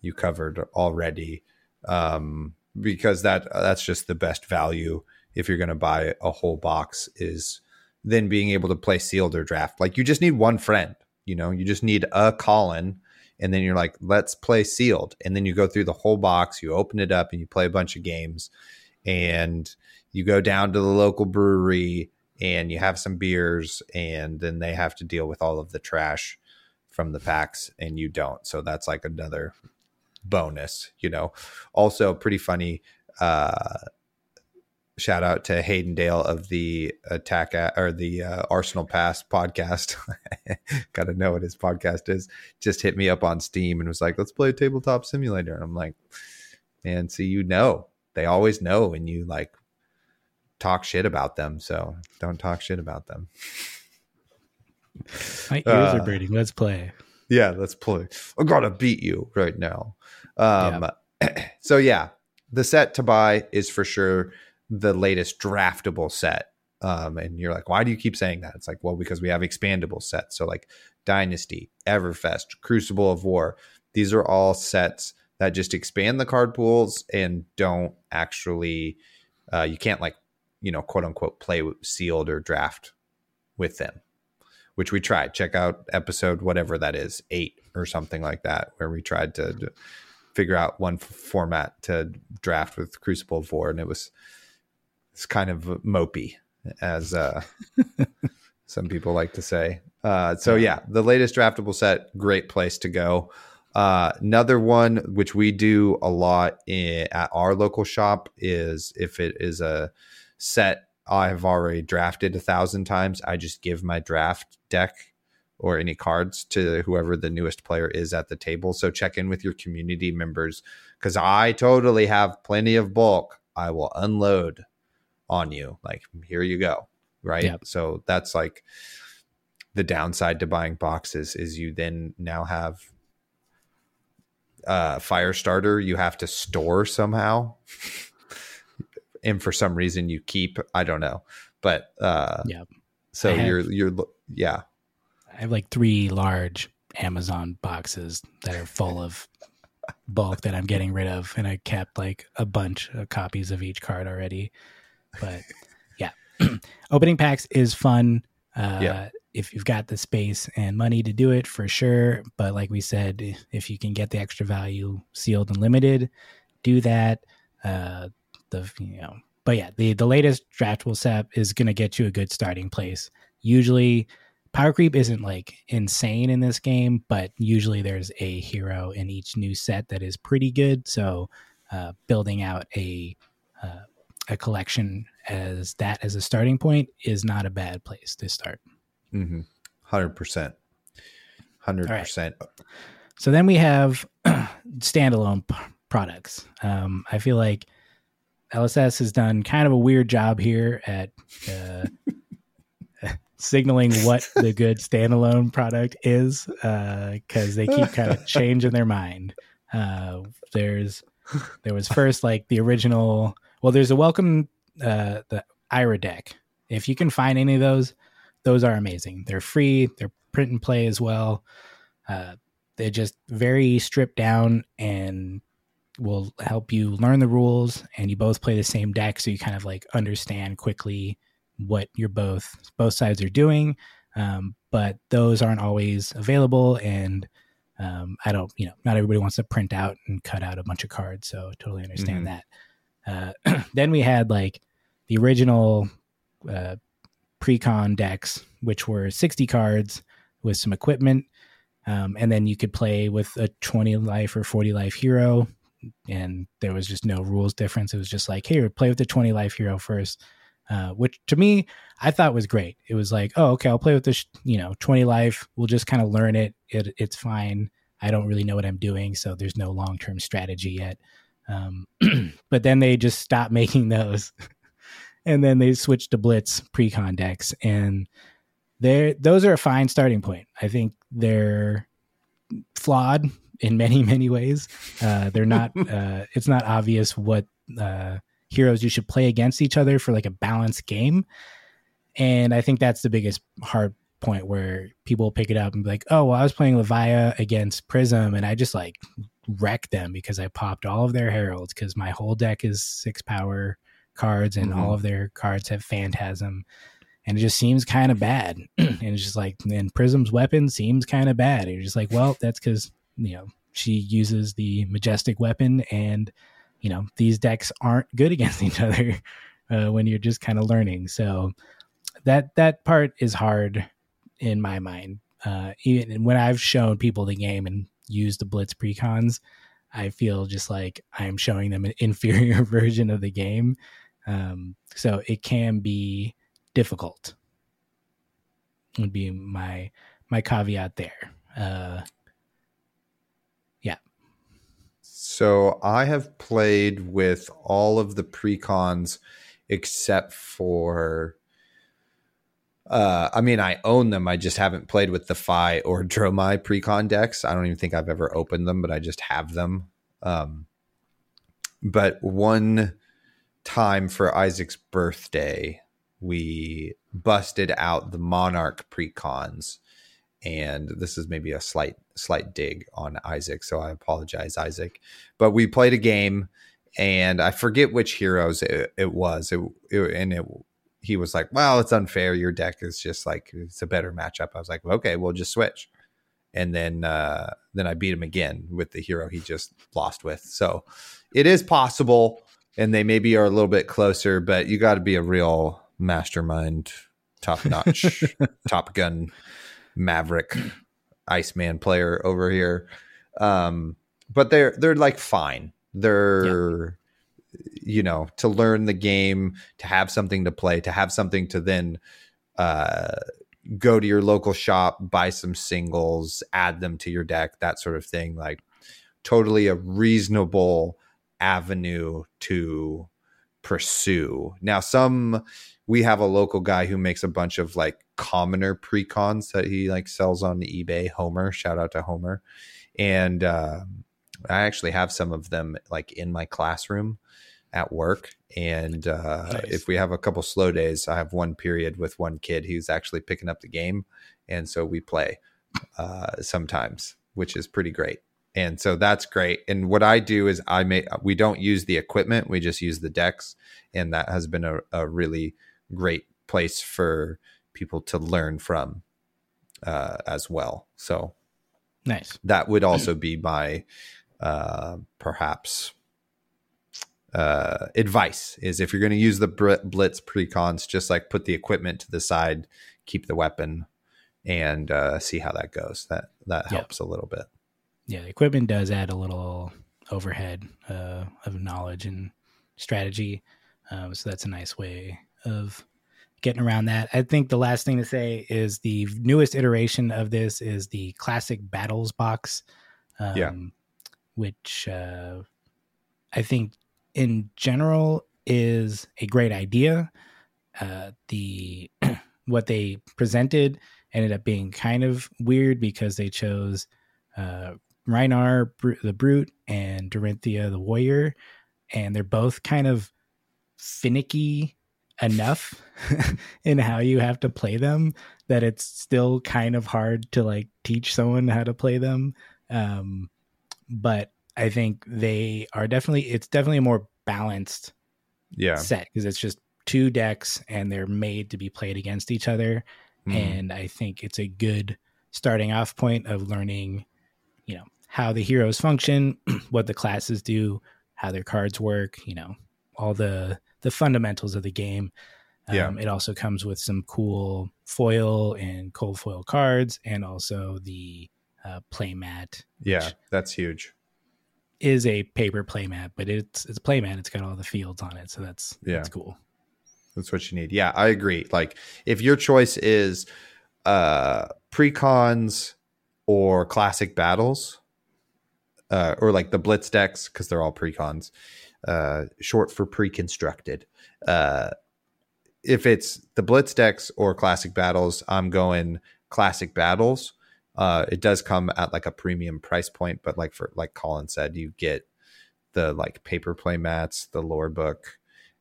you covered already, um, because that that's just the best value if you're going to buy a whole box is then being able to play sealed or draft. Like you just need one friend, you know, you just need a Colin and then you're like, let's play sealed. And then you go through the whole box, you open it up and you play a bunch of games and you go down to the local brewery and you have some beers and then they have to deal with all of the trash from the packs and you don't. So that's like another bonus, you know. Also pretty funny uh shout out to Hayden Dale of the attack at, or the uh, Arsenal Pass podcast. (laughs) Got to know what his podcast is. Just hit me up on Steam and was like, "Let's play a tabletop simulator." And I'm like, "Man, see, you know, they always know when you like talk shit about them. So don't talk shit about them." My ears uh, are bleeding. Let's play. Yeah, let's play. I gotta beat you right now. Um, yeah. (clears throat) so yeah, the set to buy is for sure the latest draftable set. Um, and you're like, why do you keep saying that? It's like, well, because we have expandable sets. So like Dynasty, Everfest, Crucible of War. These are all sets that just expand the card pools and don't actually, uh, you can't like, you know, quote unquote, play sealed or draft with them which we tried. Check out episode whatever that is, eight or something like that, where we tried to figure out one f- format to draft with Crucible War, and it was it's kind of mopey, as uh, (laughs) some people like to say. Uh, so yeah, the latest draftable set, great place to go. Uh, another one which we do a lot in, at our local shop is if it is a set I've already drafted a thousand times. I just give my draft deck or any cards to whoever the newest player is at the table. So check in with your community members because I totally have plenty of bulk. I will unload on you. Like, here you go. Right. Yep. So that's like the downside to buying boxes is you then now have uh fire starter you have to store somehow and for some reason you keep. I don't know, but uh, yeah. So have, you're you're yeah. I have like three large Amazon boxes that are full of bulk that I'm getting rid of, and I kept like a bunch of copies of each card already. But (laughs) yeah, (clears throat) opening packs is fun. Uh, yeah. If you've got the space and money to do it, for sure. But like we said, if you can get the extra value sealed and limited, do that. Uh, the you know but yeah the the latest draftable set is going to get you a good starting place. Usually power creep isn't like insane in this game but usually there's a hero in each new set that is pretty good. So uh, building out a uh, a collection as that as a starting point is not a bad place to start. Mm-hmm. 100% 100% so then we have (clears throat) standalone p- products. Um, i feel like LSS has done kind of a weird job here at uh, (laughs) signaling what the good standalone product is because uh, they keep kind of changing their mind. Uh, there's there was first like the original. Well, there's a welcome uh, the Ira deck. If you can find any of those, those are amazing. They're free. They're print and play as well. Uh, they're just very stripped down and will help you learn the rules and you both play the same deck so you kind of like understand quickly what you're both both sides are doing. Um, but those aren't always available and um, i don't you know not everybody wants to print out and cut out a bunch of cards so totally understand mm-hmm. that. Uh, (clears throat) then we had like the original uh, precon decks which were 60 cards with some equipment. Um, and then you could play with a 20 life or 40 life hero and there was just no rules difference. It was just like, hey, play with the 20 life hero first, uh, which to me, I thought was great. It was like, oh, okay, I'll play with this, you know, 20 life. We'll just kind of learn it. it. It's fine. I don't really know what I'm doing, so there's no long term strategy yet. Um, (clears throat) but then they just stopped (laughs) making those, and then they switched to Blitz precon decks, and they're, those are a fine starting point. I think they're flawed in many many ways. Uh, they're not. (laughs) Uh, it's not obvious what uh, heroes you should play against each other for like a balanced game. And I think that's the biggest hard point where people pick it up and be like, oh, well, I was playing Levia against Prism and I just like wrecked them because I popped all of their heralds because my whole deck is six power cards and mm-hmm. all of their cards have Phantasm. And it just seems kind of bad. (clears throat) and it's just like, and Prism's weapon seems kind of bad. And you're just like, well, that's because, you know, she uses the majestic weapon and, you know, these decks aren't good (laughs) against each other uh, when you're just kind of learning. So that, that part is hard in my mind. Uh, even when I've shown people the game and used the blitz precons, I feel just like I'm showing them an (laughs) inferior (laughs) version of the game. Um, so it can be difficult. Would be my my caveat there. Uh, yeah. So I have played with all of the precons except for uh, I mean, I own them. I just haven't played with the Fai or (laughs) Dromai precon decks. I don't even think I've ever opened them, but I just have them. Um, but one time for Isaac's birthday, we busted out the Monarch precons, and this is maybe a slight slight dig on Isaac, so I apologize, Isaac. But we played a game, and I forget which heroes it, it was. It, it and it he was like, "Well, it's unfair. Your deck is just like it's a better matchup." I was like, "Okay, we'll just switch." And then uh, then I beat him again with the hero he just lost with. So it is possible, and they maybe are a little bit closer, but you got to be a real mastermind, top notch, (laughs) Top Gun, Maverick, Iceman player over here. Um, but they're they're like fine. They're you know to learn the game to have something to play to have something to then uh, go to your local shop buy some singles add them to your deck that sort of thing like totally a reasonable avenue to pursue now some we have a local guy who makes a bunch of like commoner precons that he like sells on ebay homer shout out to homer and uh, i actually have some of them like in my classroom at work. And uh, nice. if we have a couple slow days, I have one period with one kid who's actually picking up the game. And so we play uh, sometimes, which is pretty great. And so that's great. And what I do is I make, we don't use the equipment, we just use the decks. And that has been a, a really great place for people to learn from uh, as well. So nice. That would also be my uh, perhaps uh, advice is if you're going to use the blitz precons, just like put the equipment to the side, keep the weapon, and uh, see how that goes. That that helps a little bit. Yeah, the equipment does add a little overhead uh, of knowledge and strategy. Um, so that's a nice way of getting around that. I think the last thing to say is the newest iteration of this is the classic battles box. Um, yeah. Which uh, I think in general is a great idea. Uh, the (clears throat) what they presented ended up being kind of weird because they chose uh, Rhinar the Brute and Dorinthia the Warrior, and they're both kind of finicky enough (laughs) in how you have to play them that it's still kind of hard to like teach someone how to play them. Um, but I think they are definitely it's definitely a more balanced yeah set because it's just two decks and they're made to be played against each other. Mm. And I think it's a good starting off point of learning, you know, how the heroes function, (clears throat) what the classes do, how their cards work, you know, all the the fundamentals of the game. Um, yeah. It also comes with some cool foil and cold foil cards, and also the uh, playmat. Yeah, that's huge is a paper playmat, but it's it's a playmat. It's got all the fields on it, so that's yeah, that's cool. That's what you need. Yeah, I agree. Like if your choice is uh precons or classic battles, uh, or like the blitz decks because they're all precons, uh, short for pre-constructed. Uh, if it's the blitz decks or classic battles, I'm going classic battles uh, it does come at like a premium price point, but like for like Colin said, you get the like paper play mats, the lore book,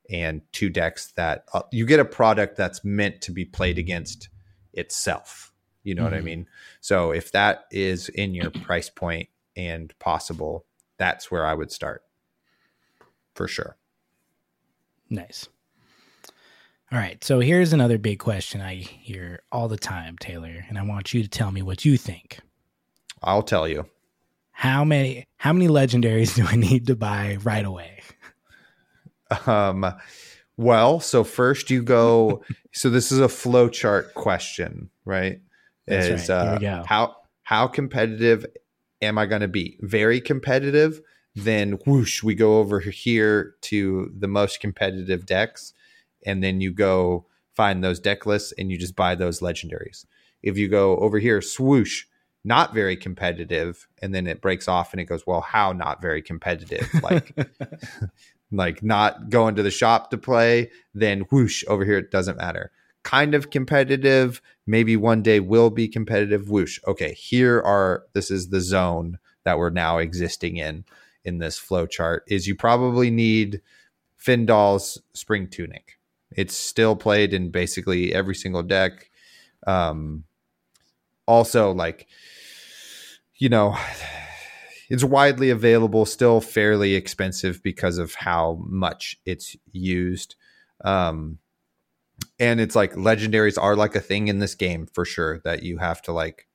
and two decks that uh, you get a product that's meant to be played against itself. You know mm-hmm. what I mm-hmm. mean? So if that is in your price point and possible, that's where I would start for sure. Nice. All right. So here's another big question I hear all the time, Taylor, and I want you to tell me what you think. I'll tell you. How many how many legendaries do I need to buy right away? Um well, so first you go so this is a flowchart question, right? That's is right. uh how how competitive am I going to be? Very competitive, then whoosh, we go over here to the most competitive decks and then you go find those deck lists and you just buy those legendaries. If you go over here, swoosh, not very competitive, and then it breaks off and it goes, well, how not very competitive? (laughs) Like, (laughs) like not going to the shop to play, then whoosh, over here it doesn't matter. Kind of competitive, maybe one day will be competitive. Whoosh. Okay, here are this is the zone that we're now existing in in this flow chart. Is you probably need Fyendal's spring tunic it's still played in basically every single deck. Um, also, like, you know, it's widely available, still fairly expensive because of how much it's used. Um, and it's like legendaries are like a thing in this game for sure that you have to like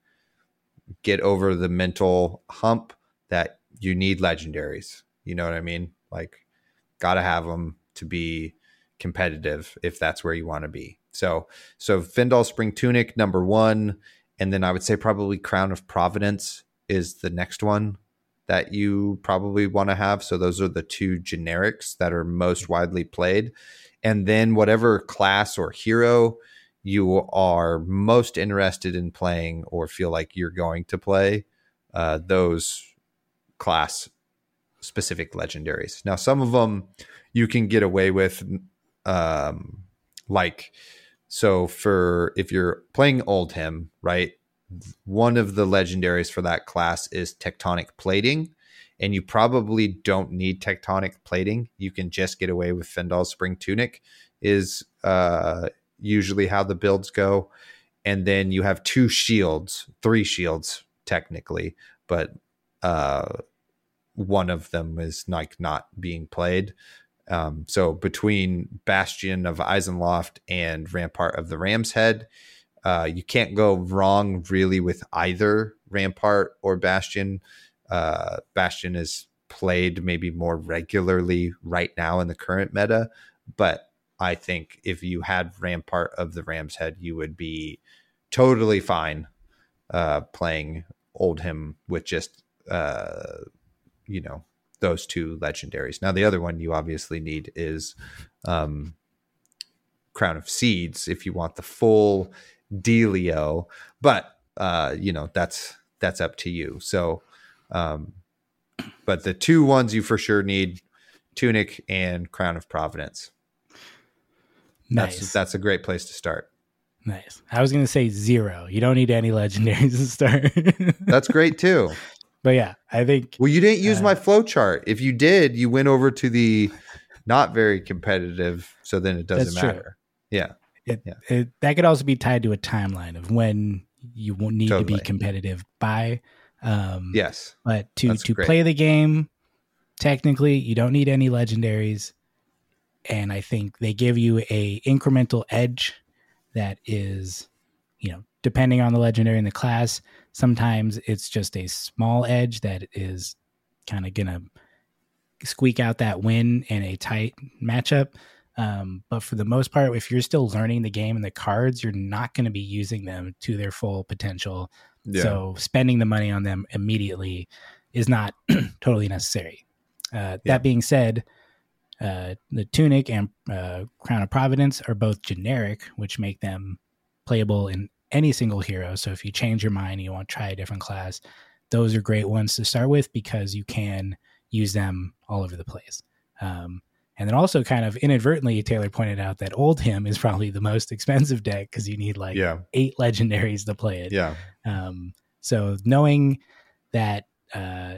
get over the mental hump that you need legendaries. You know what I mean? Like, gotta have them to be competitive if that's where you want to be. So so Fyendal Spring Tunic number one, and then I would say probably Crown of Providence is the next one that you probably want to have. So those are the two generics that are most widely played. And then whatever class or hero you are most interested in playing or feel like you're going to play, uh, those class specific legendaries. Now, some of them you can get away with um, like so for if you're playing Oldhim, right? One of the legendaries for that class is tectonic plating, and you probably don't need tectonic plating. You can just get away with Fyendal's Spring Tunic, is uh, usually how the builds go. And then you have two shields, three shields technically, but uh, one of them is like not being played. Um, so between Bastion of Isenloft and Rampart of the Ram's Head, uh, you can't go wrong really with either Rampart or Bastion. Uh, Bastion is played maybe more regularly right now in the current meta, but I think if you had Rampart of the Ram's Head, you would be totally fine uh, playing Oldhim with just uh, you know those two legendaries. Now, the other one you obviously need is um, Crown of Seeds if you want the full dealio, but uh, you know that's that's up to you. So, um, but the two ones you for sure need Tunic and Crown of Providence. Nice. That's that's a great place to start. Nice. I was going to say zero. You don't need any legendaries to start. that's great too. (laughs) But yeah, I think. Well, you didn't use uh, my flow chart. If you did, you went over to the not very competitive, so then it doesn't matter. True. Yeah. It, yeah. It, that could also be tied to a timeline of when you won't need totally. to be competitive by. Um, yes. But to to great. play the game, technically, you don't need any legendaries, and I think they give you a incremental edge that is, depending on the legendary in the class, Sometimes it's just a small edge that is kind of going to squeak out that win in a tight matchup. Um, but for the most part, if you're still learning the game and the cards, you're not going to be using them to their full potential. Yeah. So spending the money on them immediately is not (clears throat) totally necessary. Uh, yeah. That being said, uh, the tunic and uh, crown of providence are both generic, which make them playable in any single hero. So if you change your mind, you want to try a different class, those are great ones to start with because you can use them all over the place. Um, and then also, kind of inadvertently, Taylor pointed out that Oldhim is probably the most expensive deck because you need like yeah. eight legendaries to play it. Yeah. Um, so knowing that uh,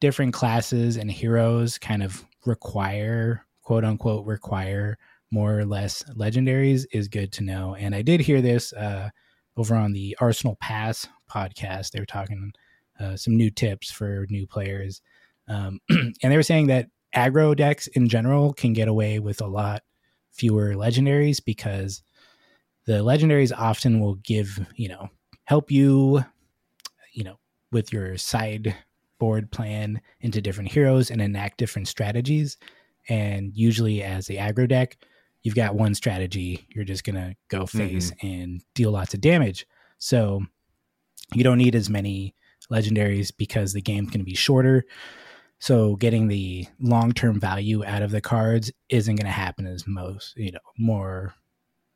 different classes and heroes kind of require quote unquote require more or less legendaries is good to know. And I did hear this uh, over on the Arsenal Pass podcast. They were talking uh, some new tips for new players. Um, (clears throat) and they were saying that aggro decks in general can get away with a lot fewer legendaries because the legendaries often will give, you know, help you, you know, with your sideboard plan into different heroes and enact different strategies. And usually, as the aggro deck, you've got one strategy. You're just going to go face mm-hmm. and deal lots of damage. So you don't need as many legendaries because the game's going to be shorter. So getting the long term value out of the cards isn't going to happen as most, you know, more.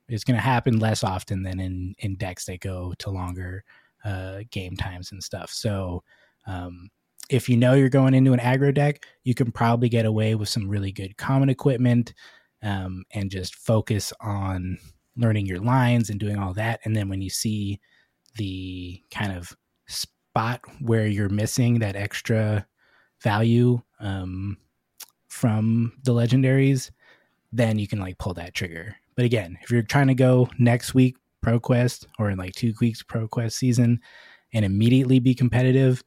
It's going to happen less often than in in decks that go to longer uh, game times and stuff. So um, if you know you're going into an aggro deck, you can probably get away with some really good common equipment um, and just focus on learning your lines and doing all that. And then when you see the kind of spot where you're missing that extra value um, from the legendaries, then you can like pull that trigger. But again, if you're trying to go next week ProQuest or in like two weeks ProQuest season and immediately be competitive,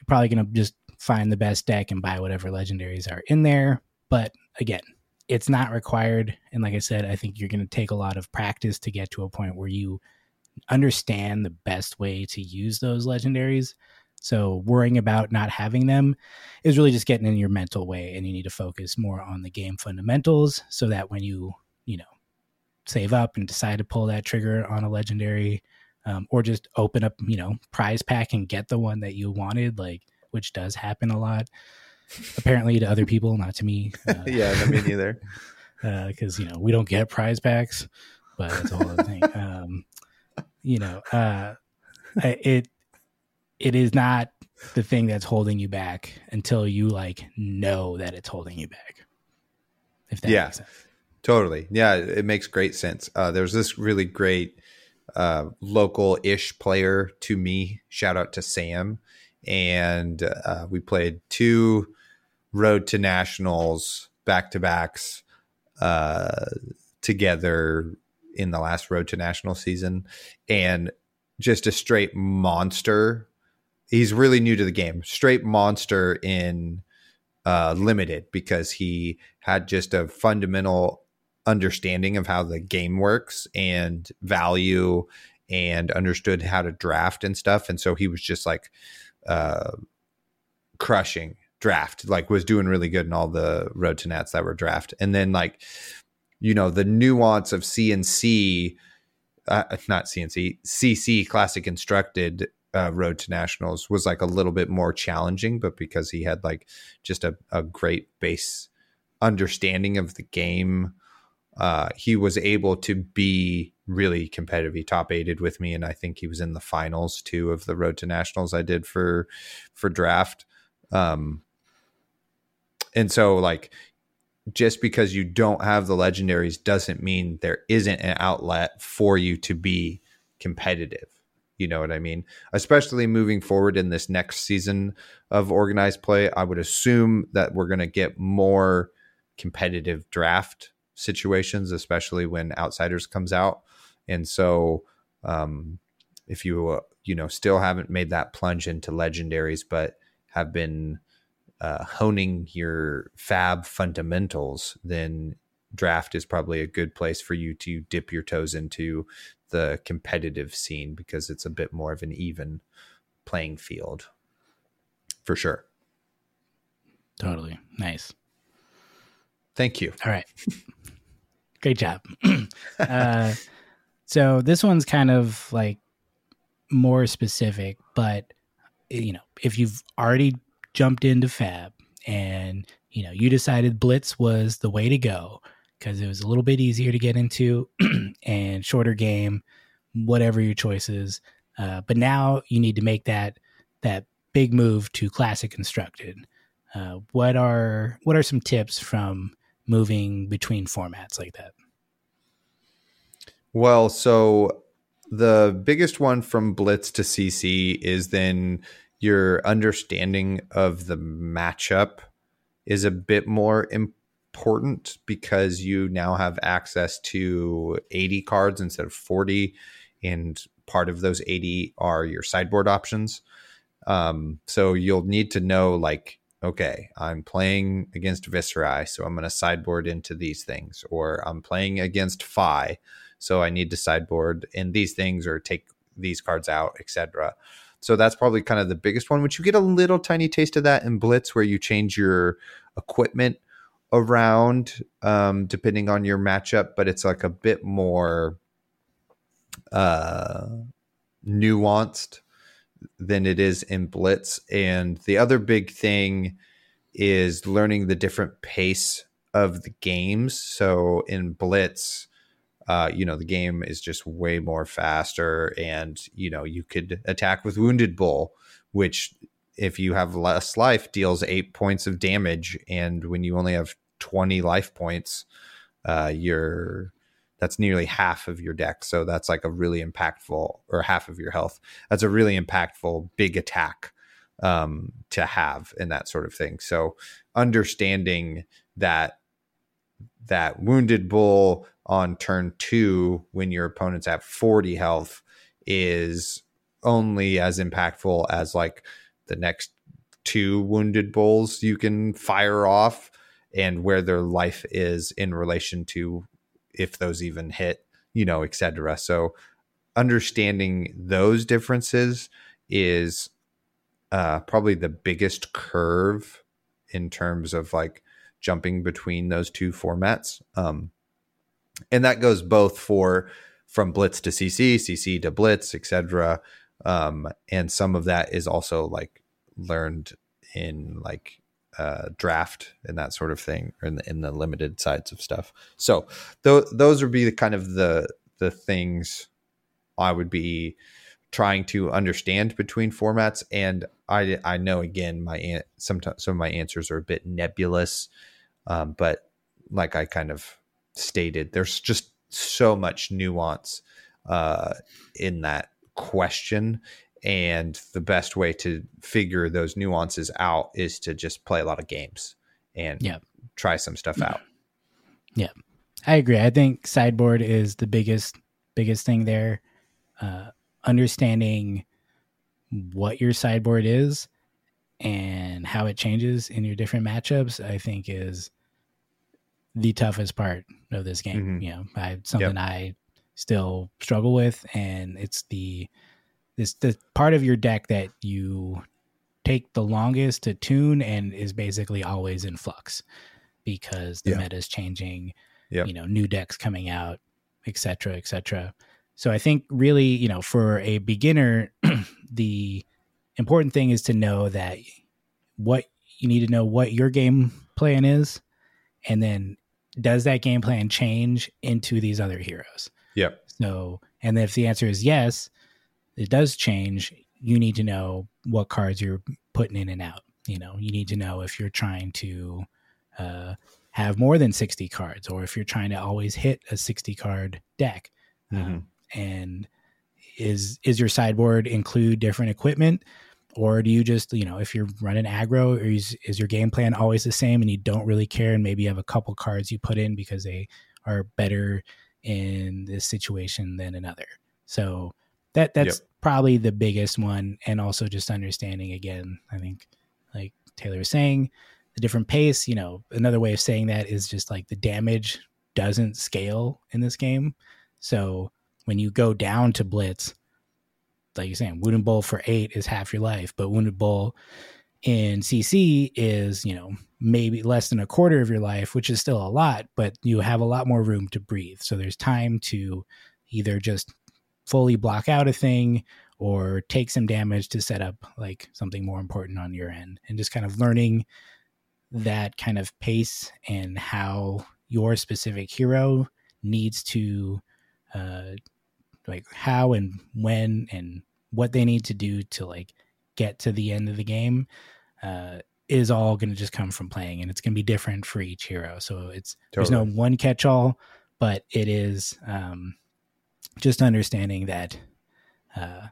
you're probably going to just find the best deck and buy whatever legendaries are in there. But again, it's not required. And like I said, I think you're going to take a lot of practice to get to a point where you understand the best way to use those legendaries. So worrying about not having them is really just getting in your mental way and you need to focus more on the game fundamentals so that when you, you know, save up and decide to pull that trigger on a legendary um, or just open up, you know, prize pack and get the one that you wanted, like which does happen a lot. Apparently to other people, not to me. (laughs) Uh, yeah, not me neither. Because (laughs) uh, you know we don't get prize packs, but that's a whole other thing. Um, you know, uh, it it is not the thing that's holding you back until you like know that it's holding you back. If that yeah, makes sense. Totally. Yeah, it makes great sense. Uh, there's this really great uh, local ish player to me. Shout out to Sam. And uh, we played two road to nationals back to backs uh, together in the last road to national season. And just a straight monster. He's really new to the game. Straight monster in uh, limited because he had just a fundamental understanding of how the game works and value and understood how to draft and stuff. And so he was just like uh, crushing draft, like was doing really good in all the road to nats that were draft. And then like, you know, the nuance of CNC, uh, not CNC, CC classic constructed uh, road to nationals was like a little bit more challenging, but because he had like just a, a great base understanding of the game uh, he was able to be really competitive. He top aided with me, and I think he was in the finals too of the Road to Nationals I did for for draft. Um, and so like just because you don't have the legendaries doesn't mean there isn't an outlet for you to be competitive. You know what I mean? Especially moving forward in this next season of organized play, I would assume that we're going to get more competitive draft situations, especially when Outsiders comes out. And so, um, if you uh, you know still haven't made that plunge into legendaries, but have been uh, honing your fab fundamentals, then draft is probably a good place for you to dip your toes into the competitive scene because it's a bit more of an even playing field for sure. Totally. Nice. Thank you. All right. (laughs) Great job. (clears throat) uh, so this one's kind of like more specific, but you know, if you've already jumped into Fab and you know you decided Blitz was the way to go because it was a little bit easier to get into (clears throat) and shorter game, whatever your choices. Uh, but now you need to make that that big move to classic constructed. Uh, what are what are some tips from moving between formats like that? Well, so the biggest one from Blitz to CC is then your understanding of the matchup is a bit more important because you now have access to 80 cards instead of 40 and part of those 80 are your sideboard options. Um, so you'll need to know like okay i'm playing against Viserai so i'm going to sideboard into these things or i'm playing against Fai so i need to sideboard in these things or take these cards out etc so that's probably kind of the biggest one which you get a little tiny taste of that in blitz where you change your equipment around um, depending on your matchup, but it's like a bit more uh, nuanced than it is in Blitz. And the other big thing is learning the different pace of the games. So in Blitz, uh, you know, the game is just way more faster, and you know, you could attack with Wounded Bull, which if you have less life, deals eight points of damage, and when you only have twenty life points, uh, you're that's nearly half of your deck. So that's like a really impactful, or half of your health. That's a really impactful big attack um, to have in that sort of thing. So understanding that that wounded bull on turn two when your opponent's at 40 health is only as impactful as like the next two wounded bulls you can fire off and where their life is in relation to if those even hit, you know, etc. So understanding those differences is uh, probably the biggest curve in terms of like jumping between those two formats. Um, and that goes both for from blitz to CC, CC to blitz, etc. Um, and some of that is also like learned in like uh, draft and that sort of thing, or in the, in the limited sides of stuff. So th- those would be the kind of the the things I would be trying to understand between formats. And I I know again my sometimes some of my answers are a bit nebulous, um, but like I kind of stated, there's just so much nuance uh, in that question and the best way to figure those nuances out is to just play a lot of games and yep. try some stuff out. Yeah. I agree. I think sideboard is the biggest biggest thing there. Uh, understanding what your sideboard is and how it changes in your different matchups, I think is the toughest part of this game. Mm-hmm. You know, I, something yep. I still struggle with, and it's the this the part of your deck that you take the longest to tune and is basically always in flux because the yeah. meta is changing yep. you know new decks coming out etc etc so i think really you know for a beginner (clears throat) the important thing is to know that what you need to know what your game plan is and then does that game plan change into these other heroes yep so and if the answer is yes it does change, you need to know what cards you're putting in and out. You know, you need to know if you're trying to uh, have more than 60 cards or if you're trying to always hit a 60 card deck. Mm-hmm. Um, and is is your sideboard include different equipment or do you just you know if you're running aggro or is, is your game plan always the same and you don't really care and maybe you have a couple cards you put in because they are better in this situation than another so that that's yep. probably the biggest one, and also just understanding again. I think, like Taylor was saying, the different pace. You know, another way of saying that is just like the damage doesn't scale in this game. So when you go down to blitz, like you're saying, Wounded Bull for eight is half your life, but Wounded Bull in CC is, you know, maybe less than a quarter of your life, which is still a lot, but you have a lot more room to breathe. So there's time to either just fully block out a thing or take some damage to set up like something more important on your end and just kind of learning that kind of pace and how your specific hero needs to uh like how and when and what they need to do to like get to the end of the game uh is all going to just come from playing and it's going to be different for each hero so it's totally. there's no one catch all but it is um just understanding that uh,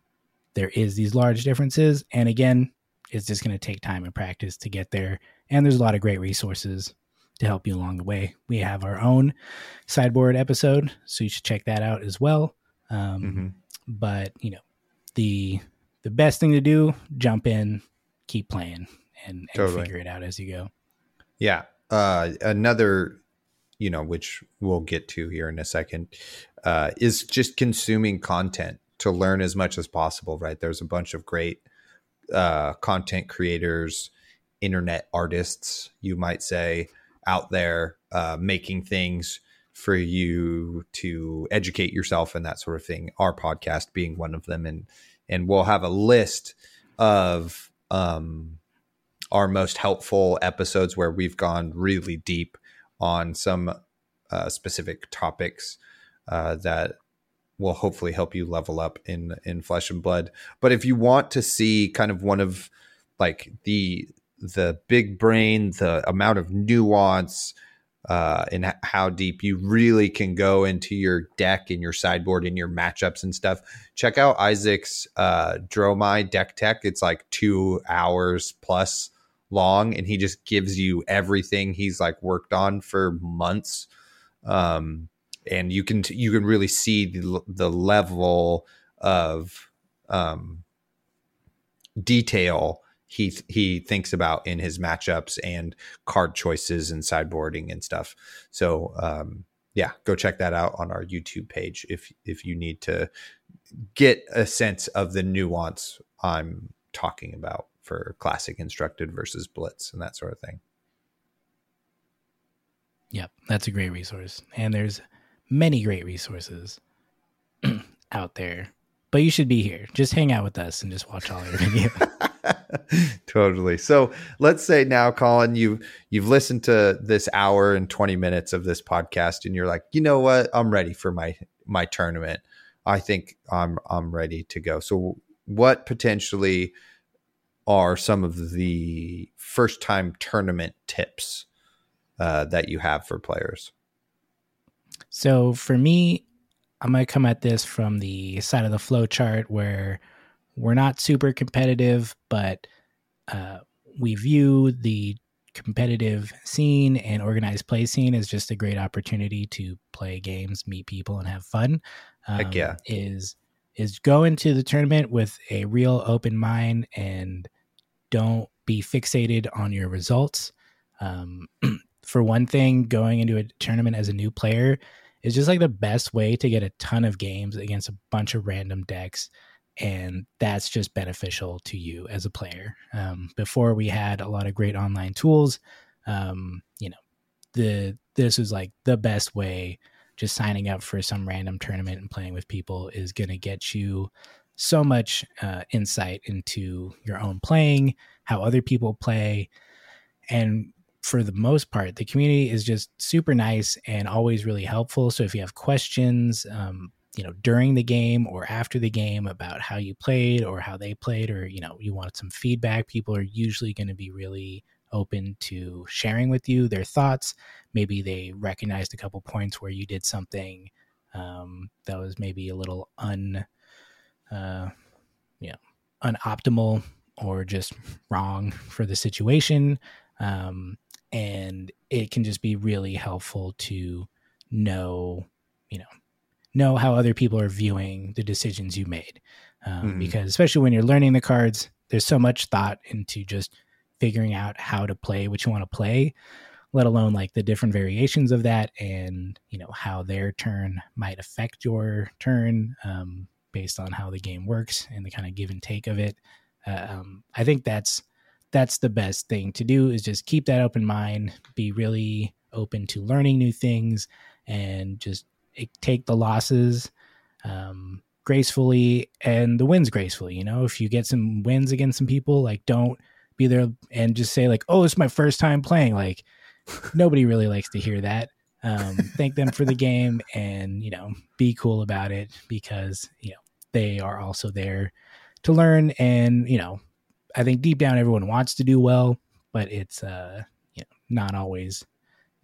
there is these large differences and again it's just going to take time and practice to get there and there's a lot of great resources to help you along the way. We have our own sideboard episode, so you should check that out as well. Um, mm-hmm. But you know, the the best thing to do: jump in, keep playing, and, and totally. figure it out as you go. Yeah. Uh, another, you know, which we'll get to here in a second, uh, is just consuming content to learn as much as possible. Right. There's a bunch of great uh, content creators, internet artists, you might say, out there uh, making things for you to educate yourself and that sort of thing. Our podcast being one of them, and and we'll have a list of um, our most helpful episodes where we've gone really deep on some uh, specific topics uh, that will hopefully help you level up in in flesh and blood. But if you want to see kind of one of like the the big brain, the amount of nuance, uh, and how deep you really can go into your deck and your sideboard and your matchups and stuff. Check out Isaac's uh, Dromai deck tech. It's like two hours plus long, and he just gives you everything he's like worked on for months. Um, and you can you can really see the, the level of um, detail he he thinks about in his matchups and card choices and sideboarding and stuff. So um, yeah, go check that out on our YouTube page if if you need to get a sense of the nuance I'm talking about for classic constructed versus blitz and that sort of thing. Yep, that's a great resource. And there's many great resources (clears throat) out there. But you should be here. Just hang out with us and just watch all our (laughs) videos. (laughs) totally. So let's say now, Colin, you you've listened to this hour and 20 minutes of this podcast and you're like, you know what? I'm ready for my my tournament. I think I'm I'm ready to go. So what potentially are some of the first time tournament tips uh, that you have for players? So for me, going to come at this from the side of the flow chart where we're not super competitive, but uh, we view the competitive scene and organized play scene as just a great opportunity to play games, meet people, and have fun. Um, Heck yeah. Is is go into the tournament with a real open mind and don't be fixated on your results. Um, (clears throat) for one thing, going into a tournament as a new player is just like the best way to get a ton of games against a bunch of random decks. And that's just beneficial to you as a player. Um, before we had a lot of great online tools, um, you know, the this is like the best way. Just signing up for some random tournament and playing with people is going to get you so much uh, insight into your own playing, how other people play, and for the most part, the community is just super nice and always really helpful. So if you have questions, um, you know, during the game or after the game about how you played or how they played, or you know, you want some feedback, people are usually going to be really open to sharing with you their thoughts. Maybe they recognized a couple points where you did something um, that was maybe a little un, uh, you know, unoptimal or just wrong for the situation. Um, and it can just be really helpful to know you know know how other people are viewing the decisions you made um, mm-hmm. because especially when you're learning the cards there's so much thought into just figuring out how to play what you want to play let alone like the different variations of that and you know how their turn might affect your turn um, based on how the game works and the kind of give and take of it uh, um, i think that's that's the best thing to do is just keep that open mind, be really open to learning new things, and just take the losses um, gracefully and the wins gracefully. You know, if you get some wins against some people, like don't be there and just say like, "Oh, it's my first time playing." Like nobody really likes to hear that. Um, thank them for the game and you know be cool about it because you know they are also there to learn and you know I think deep down everyone wants to do well, but it's uh, you know, not always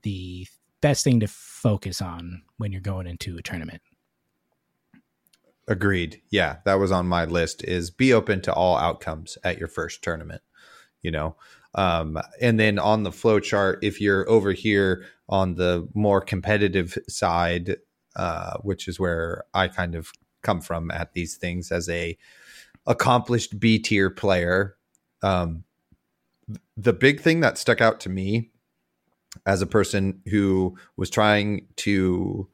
the best thing to focus on when you're going into a tournament. Agreed. Yeah, that was on my list is be open to all outcomes at your first tournament. You know, Um, and then on the flow chart, if you're over here on the more competitive side, uh, which is where I kind of come from at these things as a accomplished B tier player, um, the big thing that stuck out to me as a person who was trying to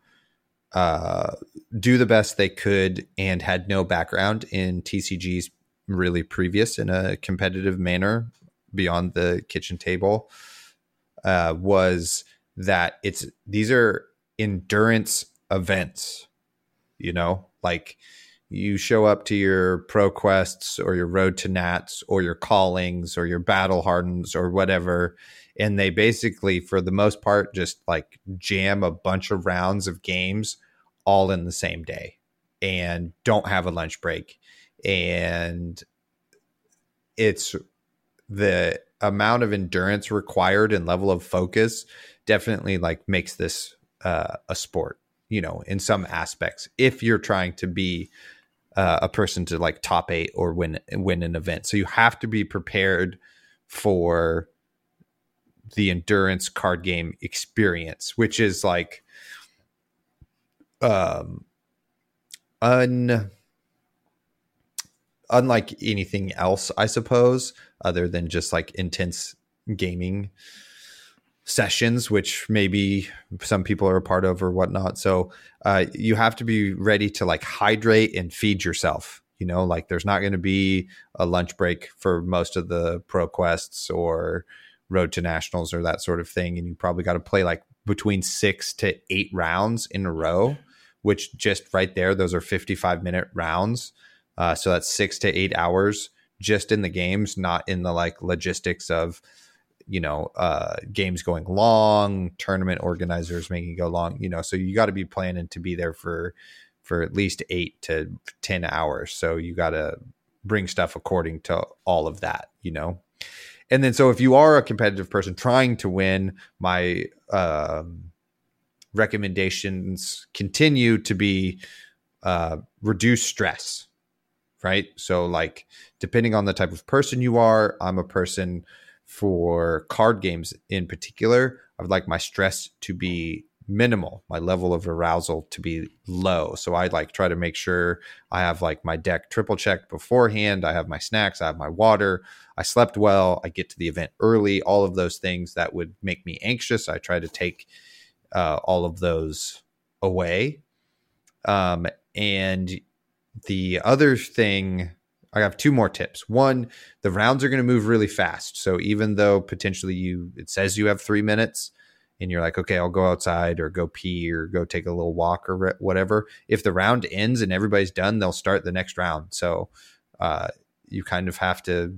uh, do the best they could and had no background in TCGs really previous in a competitive manner beyond the kitchen table uh, was that it's these are endurance events you know? Like you show up to your pro quests or your road to nats or your callings or your battle hardens or whatever and they basically for the most part just like jam a bunch of rounds of games all in the same day and don't have a lunch break. And it's the amount of endurance required and level of focus definitely like makes this uh, a sport you know in some aspects if you're trying to be uh, a person to like top eight or win win an event. So you have to be prepared for the endurance card game experience which is like um un unlike anything else i suppose other than just like intense gaming sessions, which maybe some people are a part of or whatnot. So uh, you have to be ready to like hydrate and feed yourself. You know, like there's not going to be a lunch break for most of the pro quests or road to nationals or that sort of thing. And you probably got to play like between six to eight rounds in a row, which just right there, those are 55 minute rounds. Uh, so that's six to eight hours just in the games, not in the like logistics of you know uh, games going long, tournament organizers making go long. You know, so you got to be planning to be there for for at least eight to ten hours. So you got to bring stuff according to all of that. You know. And then, so if you are a competitive person trying to win, my um, recommendations continue to be uh, reduce stress right? So, like, depending on the type of person you are, I'm a person for card games in particular. I would like my stress to be minimal, my level of arousal to be low. So, I like try to make sure I have like my deck triple checked beforehand. I have my snacks, I have my water, I slept well, I get to the event early, all of those things that would make me anxious. I try to take uh, all of those away. Um, and the other thing I have two more tips. One, the rounds are going to move really fast. So even though potentially you it says you have 3 minutes and you're like, "Okay, I'll go outside or go pee or go take a little walk or whatever." If the round ends and everybody's done, they'll start the next round. So uh, you kind of have to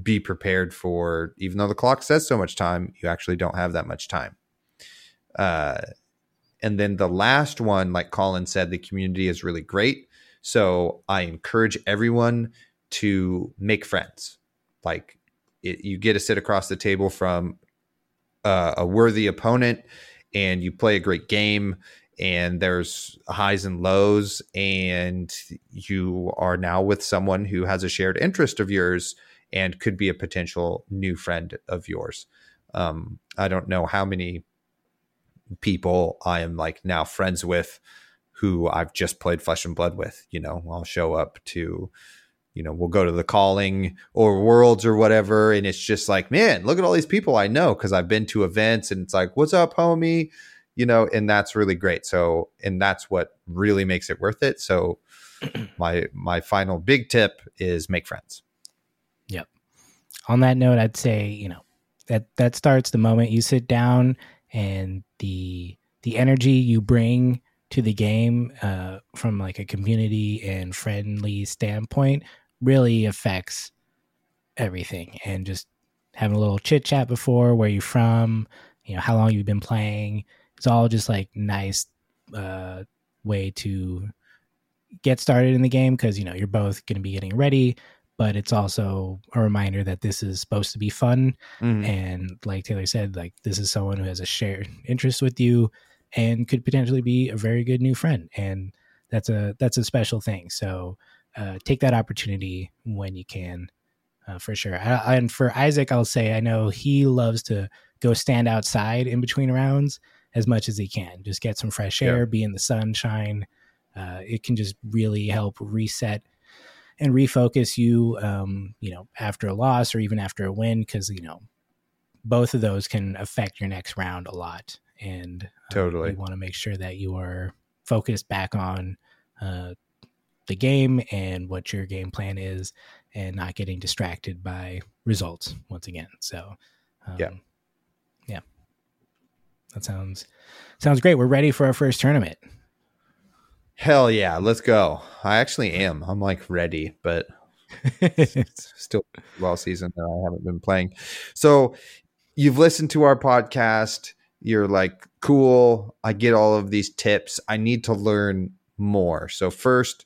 be prepared for even though the clock says so much time, you actually don't have that much time. Uh, and then the last one, like Colin said, the community is really great. So I encourage everyone to make friends. Like it, you get to sit across the table from uh, a worthy opponent and you play a great game and there's highs and lows and you are now with someone who has a shared interest of yours and could be a potential new friend of yours um, i don't know how many people i am like now friends with who I've just played Flesh and Blood with. You know, I'll show up to, you know, we'll go to the calling or worlds or whatever. And it's just like, man, look at all these people I know because I've been to events and it's like, what's up, homie? You know, and that's really great. So, and that's what really makes it worth it. So, (clears throat) my my final big tip is make friends. On that note, I'd say, you know, that that starts the moment you sit down and the the energy you bring to the game uh, from like a community and friendly standpoint really affects everything. And just having a little chit chat before where you're from you know how long you've been playing it's all just like nice uh, way to get started in the game because you know you're both going to be getting ready but it's also a reminder that this is supposed to be fun mm-hmm. and like taylor said like this is someone who has a shared interest with you and could potentially be a very good new friend. And that's a that's a special thing. So uh, take that opportunity when you can uh, for sure. I, and for Isaac, I'll say I know he loves to go stand outside in between rounds as much as he can. Just get some fresh air, yeah. be in the sunshine. Uh, it can just really help reset and refocus you, um, you know, after a loss or even after a win, because you know both of those can affect your next round a lot. And uh, totally, you want to make sure that you are focused back on uh, the game and what your game plan is, and not getting distracted by results once again. So, um, yeah, yeah, that sounds sounds great. We're ready for our first tournament. Hell yeah, let's go. I actually am. I'm like ready, but (laughs) it's still well season that I haven't been playing. So you've listened to our podcast. You're like, cool. I get all of these tips. I need to learn more. So first,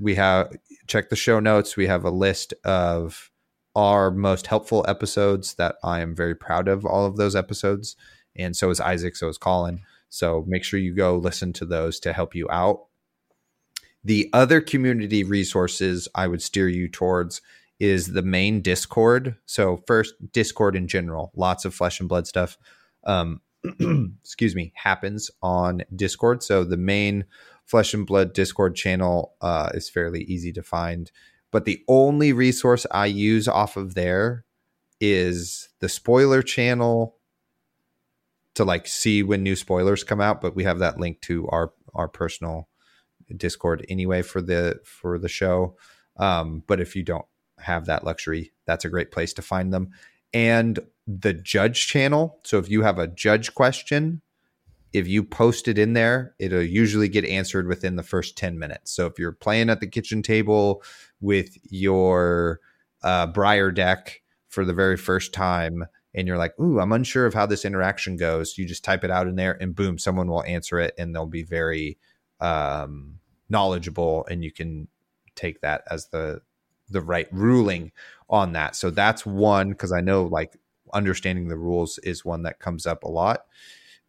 we have check the show notes. We have a list of our most helpful episodes that I am very proud of. All of those episodes, and so is Isaac. So is Colin. So make sure you go listen to those to help you out. The other community resources I would steer you towards is the main Discord. So first, Discord in general, lots of flesh and blood stuff. Um, (clears throat) excuse me, happens on Discord. So the main flesh and blood Discord channel uh, is fairly easy to find. But the only resource I use off of there is the spoiler channel to like see when new spoilers come out but we have that link to our our personal discord anyway for the for the show. Um, but if you don't have that luxury that's a great place to find them. And the judge channel so if you have a judge question if you post it in there it'll usually get answered within the first 10 minutes. So if you're playing at the kitchen table with your uh, briar deck for the very first time and you're like, ooh, I'm unsure of how this interaction goes, you just type it out in there and boom, someone will answer it and they'll be very um, knowledgeable and you can take that as the the right ruling on that. So that's one because I know like understanding the rules is one that comes up a lot.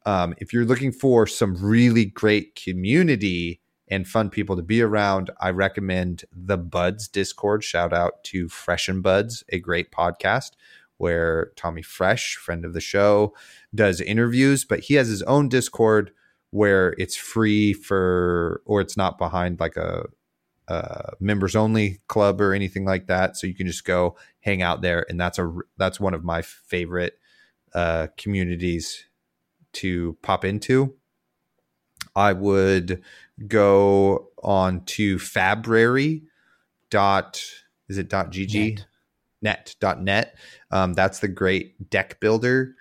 Um, if you're looking for some really great community and fun people to be around, I recommend the Buds Discord. Shout out to Fresh and Buds, a great podcast where Tommy Fresh, friend of the show, does interviews, but he has his own Discord where it's free for, or it's not behind like a, members only club or anything like that. So you can just go hang out there, and that's a that's one of my favorite uh, communities to pop into. I would go on to Fabrary dot is it dot gg net net um, that's the great deck builder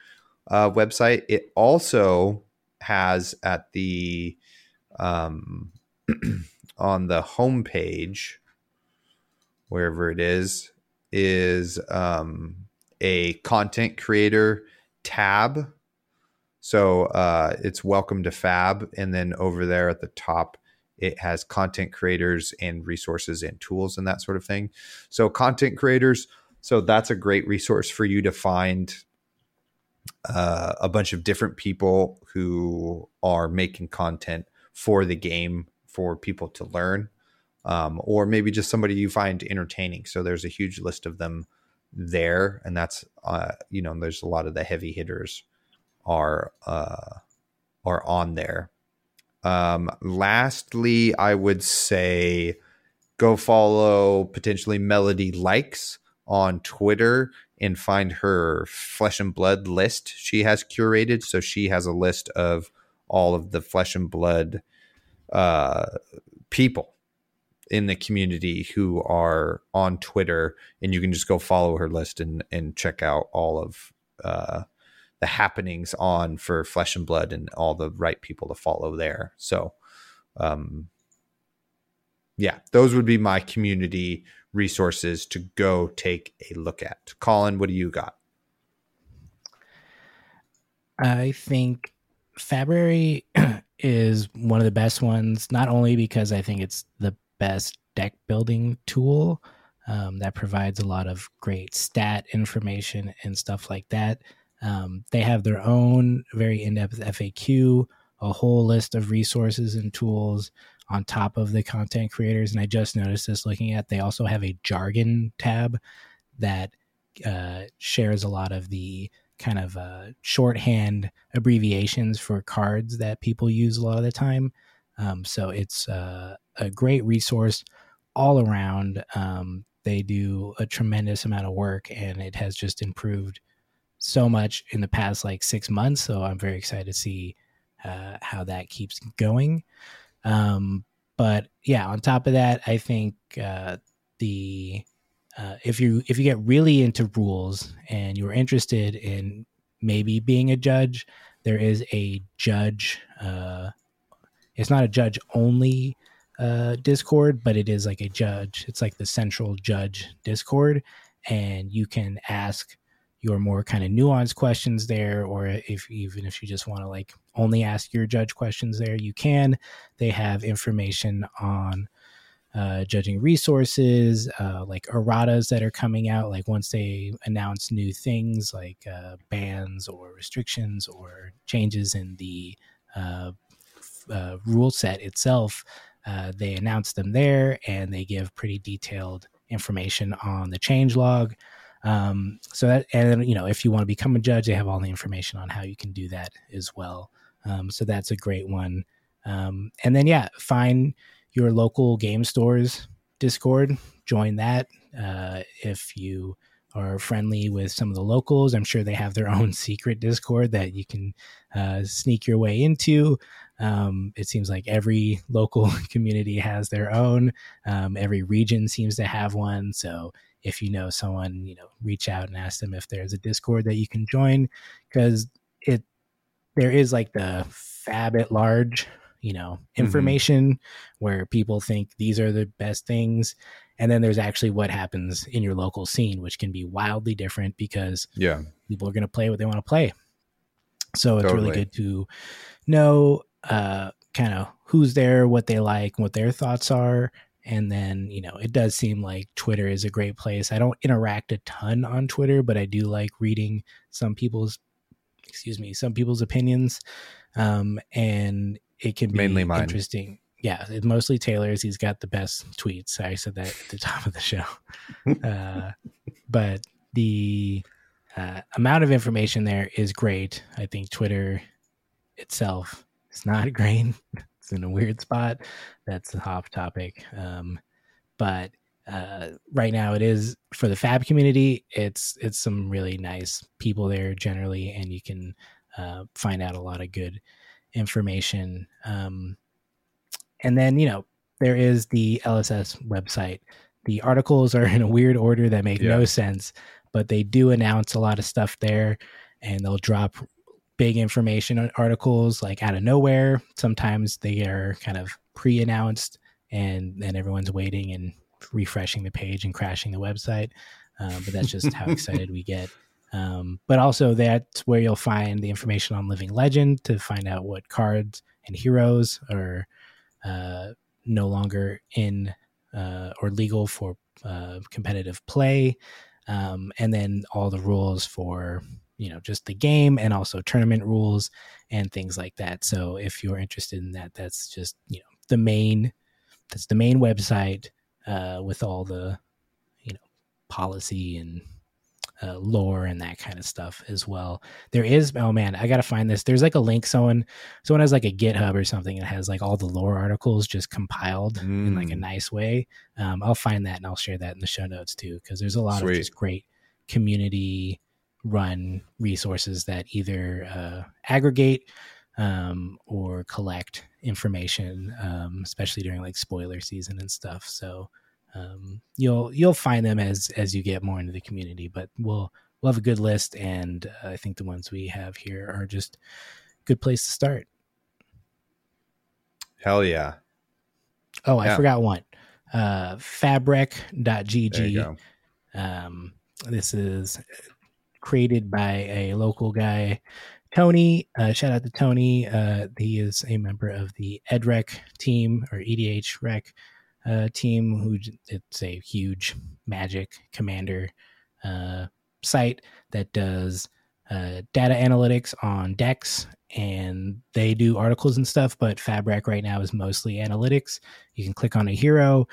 uh, website. It also has at the um, (clears throat) on the homepage, wherever it is, is um, a content creator tab. So uh, it's welcome to Fab, and then over there at the top, it has content creators and resources and tools and that sort of thing. So content creators so that's a great resource for you to find uh, a bunch of different people who are making content for the game for people to learn, um, or maybe just somebody you find entertaining. So there's a huge list of them there, and that's uh, you know there's a lot of the heavy hitters are uh, are on there. Um, lastly, I would say go follow potentially Melody likes on Twitter and find her flesh and blood list she has curated. So she has a list of all of the flesh and blood uh, people in the community who are on Twitter, and you can just go follow her list and and check out all of uh, the happenings on for flesh and blood and all the right people to follow there. So, um, yeah, those would be my community resources to go take a look at. Colin, what do you got? I think Fabrary (clears throat) is one of the best ones, not only because I think it's the best deck building tool um, that provides a lot of great stat information and stuff like that. Um, they have their own very in depth FAQ, a whole list of resources and tools on top of the content creators. And I just noticed this looking at, they also have a jargon tab that uh, shares a lot of the kind of uh, shorthand abbreviations for cards that people use a lot of the time. Um, so it's uh, a great resource all around. Um, they do a tremendous amount of work, and it has just improved so much in the past like six months. So I'm very excited to see uh, how that keeps going. Um, but yeah, on top of that, I think uh, the uh, if you if you get really into rules and you're interested in maybe being a judge, there is a judge. Uh, it's not a judge only uh, Discord, but it is like a judge. It's like the central judge Discord, and you can ask your more kind of nuanced questions there, or if even if you just want to like only ask your judge questions there, you can. They have information on uh, judging resources, uh, like erratas that are coming out. Like once they announce new things, like uh, bans or restrictions or changes in the uh, uh, rule set itself, uh, they announce them there and they give pretty detailed information on the change log. Um, so that, and you know, if you want to become a judge, they have all the information on how you can do that as well. Um, so that's a great one. Um, and then, yeah, find your local game stores Discord, join that. Uh, if you are friendly with some of the locals, I'm sure they have their (laughs) own secret Discord that you can uh, sneak your way into. Um, it seems like every local (laughs) community has their own. Um, every region seems to have one. So if you know someone, you know, reach out and ask them if there's a Discord that you can join because it there is like the fab at large, you know, mm-hmm. information mm-hmm. where people think these are the best things. And then there's actually what happens in your local scene, which can be wildly different because yeah, people are going to play what they want to play. So it's totally. really good to know uh, kind of who's there, what they like, what their thoughts are. And then, you know, it does seem like Twitter is a great place. I don't interact a ton on Twitter, but I do like reading some people's, excuse me, some people's opinions. Um, and it can be mainly mine. interesting. Yeah, it's mostly Taylor's. He's got the best tweets. I said that at the (laughs) top of the show. (laughs) uh, but the uh, amount of information there is great. I think Twitter itself is not (laughs) green. In a weird spot. That's a hot topic. Um, but uh, right now it is for the fab community. It's it's some really nice people there generally, and you can uh, find out a lot of good information. Um, and then you know there is the LSS website. The articles are (laughs) in a weird order that make yeah. no sense, but they do announce a lot of stuff there, and they'll drop big information articles like out of nowhere. Sometimes they are kind of pre-announced, and then everyone's waiting and refreshing the page and crashing the website. Um, but that's just how excited we get. Um, but also that's where you'll find the information on Living Legend to find out what cards and heroes are uh, no longer in uh, or legal for uh, competitive play, um, and then all the rules for you know just the game and also tournament rules and things like that so if you're interested in that that's just you know the main that's the main website uh, with all the you know policy and uh, lore and that kind of stuff as well. There is oh man, I gotta find this. There's like a link. Someone someone has like a GitHub or something and has like all the lore articles just compiled mm. in like a mm. nice way. Um, I'll find that and I'll share that in the show notes too because there's a lot Sweet. of just great community run resources that either uh, aggregate um, or collect information, um, especially during like spoiler season and stuff. So um, you'll you'll find them as as you get more into the community. But we'll we'll have a good list, and uh, I think the ones we have here are just a good place to start. Hell yeah! Oh, I forgot one. Uh, FaBrec.gg. Um, this is created by a local guy, Tony. Uh, shout out to Tony. Uh, he is a member of the EDREC team or EDH Rec uh, team. Who it's a huge Magic Commander uh, site that does uh, data analytics on decks, and they do articles and stuff. But FaBrec right now is mostly analytics. You can click on a hero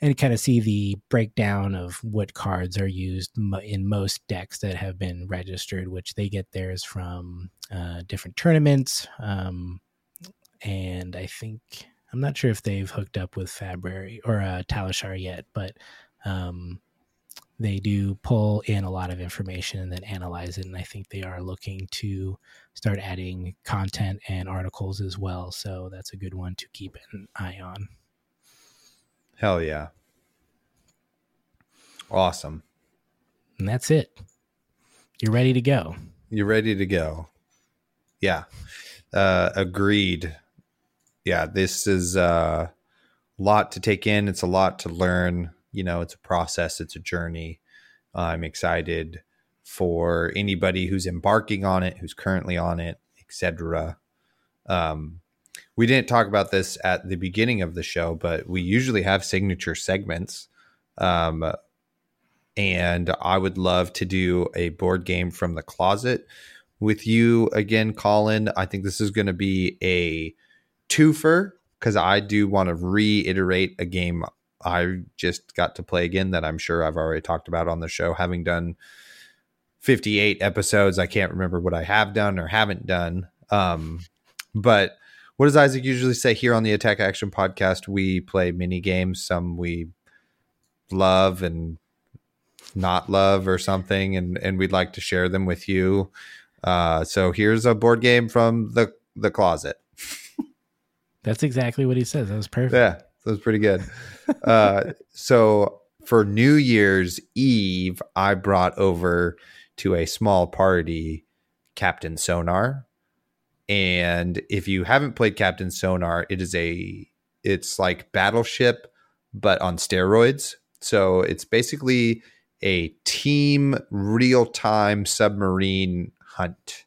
and kind of see the breakdown of what cards are used in most decks that have been registered, which they get theirs from uh, different tournaments. Um, and I think I'm not sure if they've hooked up with Fabrary or uh, Talishar yet, but um, they do pull in a lot of information and then analyze it. And I think they are looking to start adding content and articles as well. So that's a good one to keep an eye on. Hell yeah. Awesome. And that's it. You're ready to go. You're ready to go. Yeah. Uh, agreed. Yeah, this is uh, a lot to take in. It's a lot to learn. You know, it's a process, it's a journey. I'm excited for anybody who's embarking on it, who's currently on it, etc. Um, we didn't talk about this at the beginning of the show, but we usually have signature segments. Um, and I would love to do a board game from the closet with you again, Colin. I think this is going to be a twofer because I do want to reiterate a game I just got to play again that I'm sure I've already talked about on the show, having done 58 episodes. I can't remember what I have done or haven't done. Um, but what does Isaac usually say here on the Attack Action podcast? We play mini games, some we love and not love or something, and and we'd like to share them with you. Uh, so here's a board game from the the closet. That's exactly what he says. That was perfect. Yeah, that was pretty good. uh, (laughs) so for New Year's Eve, I brought over to a small party Captain Sonar and if you haven't played Captain Sonar, it is a it's like Battleship but on steroids. So it's basically a team real-time submarine hunt.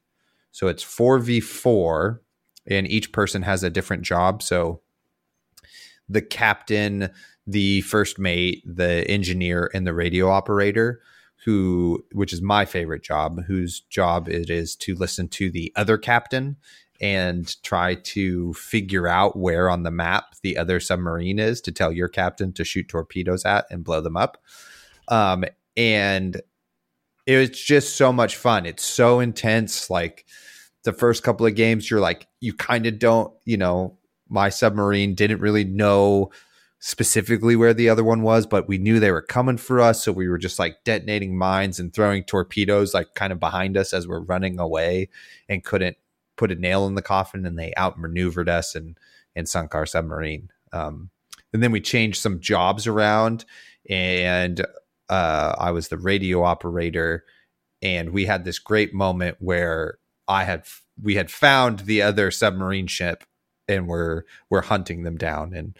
So it's 4v4 and each person has a different job. So the captain, the first mate, the engineer and the radio operator who which is my favorite job whose job it is to listen to the other captain and try to figure out where on the map the other submarine is to tell your captain to shoot torpedoes at and blow them up. Um, and it was just so much fun. It's so intense. Like the first couple of games you're like you kind of don't you know my submarine didn't really know specifically where the other one was, but we knew they were coming for us. So we were just like detonating mines and throwing torpedoes like kind of behind us as we're running away and couldn't put a nail in the coffin and they outmaneuvered us and and sunk our submarine. Um, and then we changed some jobs around and uh, I was the radio operator and we had this great moment where I had we had found the other submarine ship and we're we're hunting them down and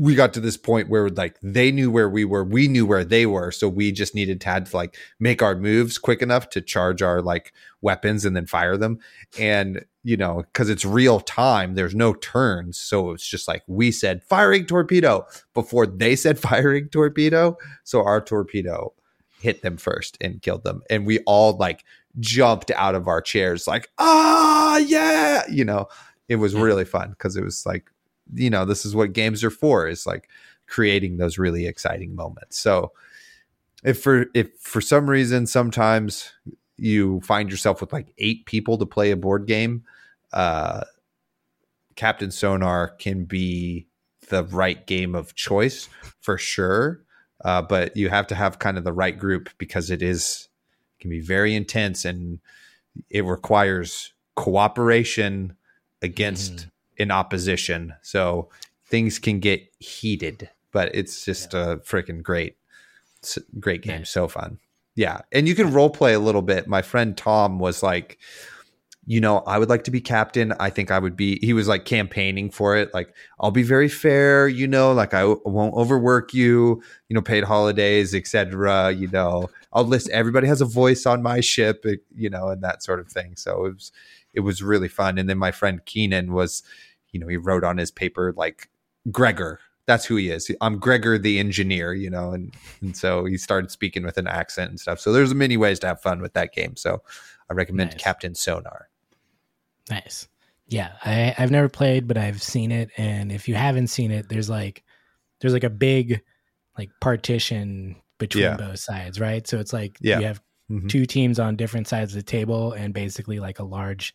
we got to this point where like they knew where we were, we knew where they were, so we just needed to, like make our moves quick enough to charge our like weapons and then fire them. And you know, because it's real time, there's no turns, so it's just like we said firing torpedo before they said (laughs) firing torpedo, so our torpedo hit them first and killed them, and we all like jumped out of our chairs like ah yeah, you know. It was really fun because it was like you know this is what games are for is like creating those really exciting moments. So if for if for some reason sometimes you find yourself with like eight people to play a board game uh captain sonar can be the right game of choice for sure uh, but you have to have kind of the right group because it is can be very intense and it requires cooperation against mm in opposition. So things can get heated, but it's just yeah. a freaking great, great game. So fun. Yeah. And you can role play a little bit. My friend Tom was like, you know, I would like to be captain. I think I would be, he was like campaigning for it. Like, I'll be very fair, you know, like I w- won't overwork you, you know, paid holidays, etc. You know, I'll list (laughs) everybody has a voice on my ship, you know, and that sort of thing. So it was, it was really fun. And then my friend Keenan was, you know, he wrote on his paper like Gregor. That's who he is. I'm Gregor the engineer, you know, and and so he started speaking with an accent and stuff. So there's many ways to have fun with that game. So I recommend nice. Captain Sonar. Nice. Yeah, I, I've never played, but I've seen it. And if you haven't seen it, there's like there's like a big like partition between Yeah. both sides, right? So it's like Yeah. you have Mhm. two teams on different sides of the table and basically like a large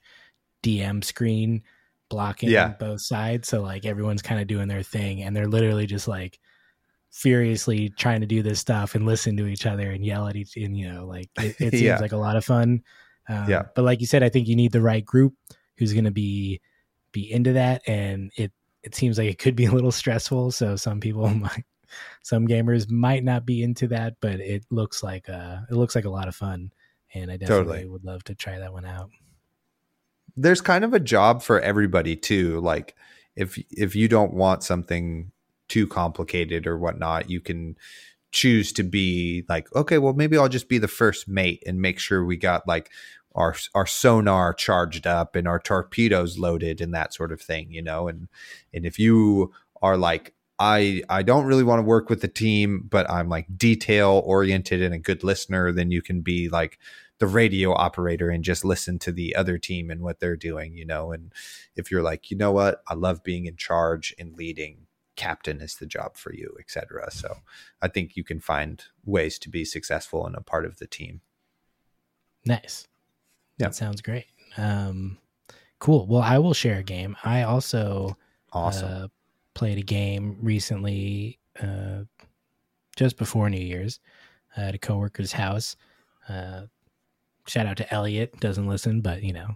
DM screen blocking Yeah. both sides. So like everyone's kind of doing their thing and they're literally just like furiously trying to do this stuff and listen to each other and yell at each and you know like it, (laughs) it seems Yeah. like a lot of fun. Um, Yeah. But like you said, I think you need the right group who's going to be be into that and it it seems like it could be a little stressful so some people (laughs) might some gamers might not be into that but it looks like uh it looks like a lot of fun and i definitely Totally. would love to try that one out there's kind of a job for everybody too. Like if if you don't want something too complicated or whatnot, you can choose to be like, okay, well maybe I'll just be the first mate and make sure we got like our our sonar charged up and our torpedoes loaded and that sort of thing, you know. And and if you are like I I don't really want to work with the team, but I'm like detail oriented and a good listener, then you can be like the radio operator and just listen to the other team and what they're doing, you know. And if you're like, you know what, I love being in charge and leading, captain is the job for you, etc. So I think you can find ways to be successful and a part of the team. nice Yeah. that sounds great um cool well i will share a game i also Awesome. uh, played a game recently uh just before new year's at a coworker's house uh shout out to elliot doesn't listen but you know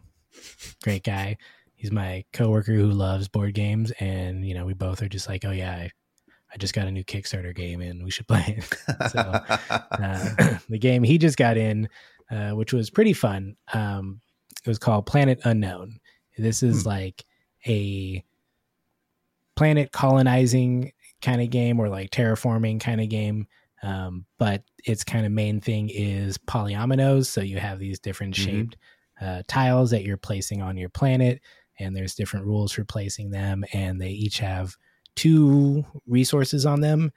great guy. He's my coworker who loves board games and you know we both are just like oh yeah i, I just got a new kickstarter game and we should play it. (laughs) So, uh, (clears throat) the game he just got in uh, which was pretty fun um it was called planet unknown. This is like a planet colonizing kind of game or like terraforming kind of game um, but its kind of main thing is polyominoes so you have these different Mhm. shaped uh, tiles that you're placing on your planet and there's different rules for placing them and they each have two resources on them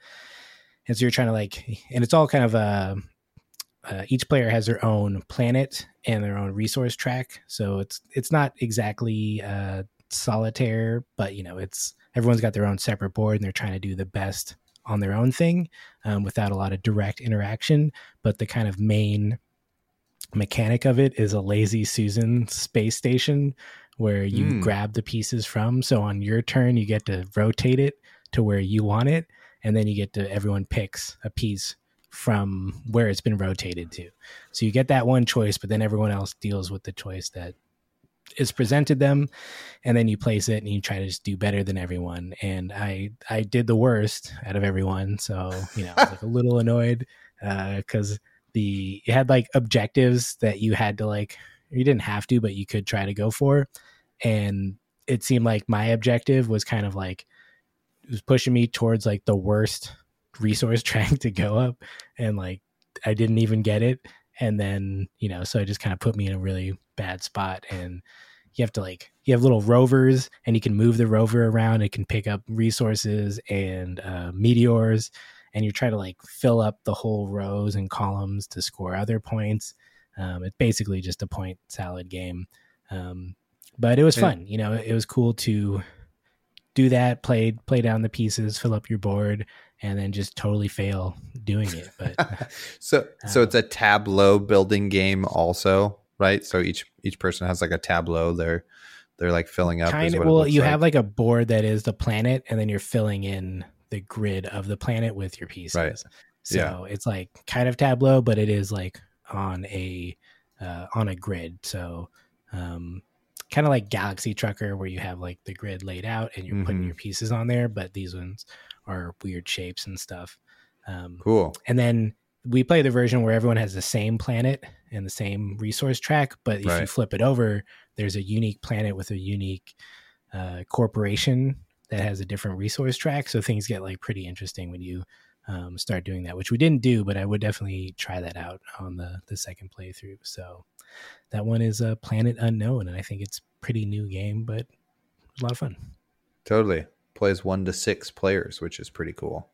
and so you're trying to like and it's all kind of uh, uh each player has their own planet and their own resource track so it's it's not exactly uh solitaire but you know it's everyone's got their own separate board and they're trying to do the best on their own thing um, without a lot of direct interaction but the kind of main mechanic of it is a lazy susan space station where you Hmm. grab the pieces from so on your turn you get to rotate it to where you want it and then you get to everyone picks a piece from where it's been rotated to so you get that one choice but then everyone else deals with the choice that is presented them and then you place it and you try to just do better than everyone. And i i did the worst out of everyone so you know i was like a (laughs) little annoyed uh, because the it had like objectives that you had to like you didn't have to but you could try to go for. And it seemed like my objective was kind of like it was pushing me towards like the worst resource (laughs) trying to go up and like i didn't even get it and then you know so it just kind of put me in a really bad spot and you have to like you have little rovers and you can move the rover around it can pick up resources and uh, meteors and you try to like fill up the whole rows and columns to score other points. Um, it's basically just a point salad game. Um, but it was fun you know it was cool to do that play play down the pieces fill up your board and then just totally fail doing it but (laughs) so so Uh, it's a tableau building game also, right? So each each person has like a tableau they're they're like filling up. kind of well you like. have like a board that is the planet and then you're filling in the grid of the planet with your pieces Right. so Yeah. it's like kind of tableau but it is like on a uh, on a grid so um kind of like galaxy trucker where you have like the grid laid out and you're putting Mhm. your pieces on there but these ones are weird shapes and stuff. Um cool. and then we play the version where everyone has the same planet and the same resource track but if you flip it over there's a unique planet with a unique uh, corporation that has a different resource track. So things get like pretty interesting when you um, start doing that which we didn't do but i would definitely try that out on the the second playthrough. So that one is a planet unknown and i think it's pretty new game but a lot of fun. Totally. Plays one to six players, which is pretty cool.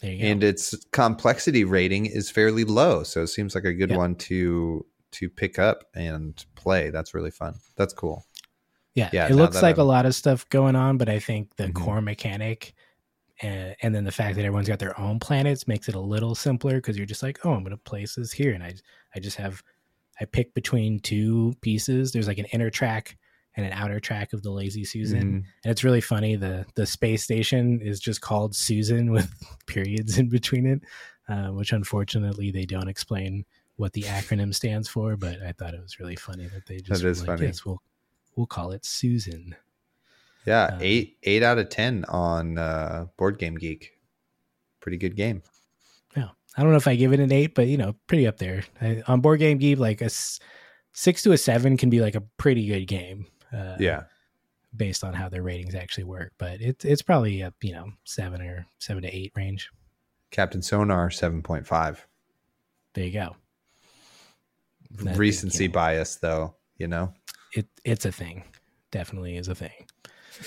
there you go And its complexity rating is fairly low. So it seems like a good Yeah. one to to pick up and play. That's really fun. That's cool. Yeah, Yeah, it looks like a I'm- lot of stuff going on, but I think the Mhm. core mechanic and, and then the fact that everyone's got their own planets makes it a little simpler because you're just like, oh, I'm gonna place this here, and I I just have I pick between two pieces. There's like an inner track and an outer track of the Lazy Susan, Mhm. and it's really funny. the The space station is just called Susan with (laughs) periods in between it, uh, which unfortunately they don't explain what the acronym stands for. But I thought it was really funny that they just That is like, funny. Yes, we'll we'll call it Susan. Yeah, Uh, eight eight out of ten on uh, Board Game Geek. Pretty good game. Yeah, I don't know if I give it an eight, but you know, pretty up there I, on Board Game Geek. Like a s- six to a seven can be like a pretty good game. Uh, Yeah, based on how their ratings actually work, but it's it's probably a you know seven or seven to eight range. Captain Sonar seven point five. There you go. That- Recency you know, bias, though. You know. it it's a thing. Definitely is a thing.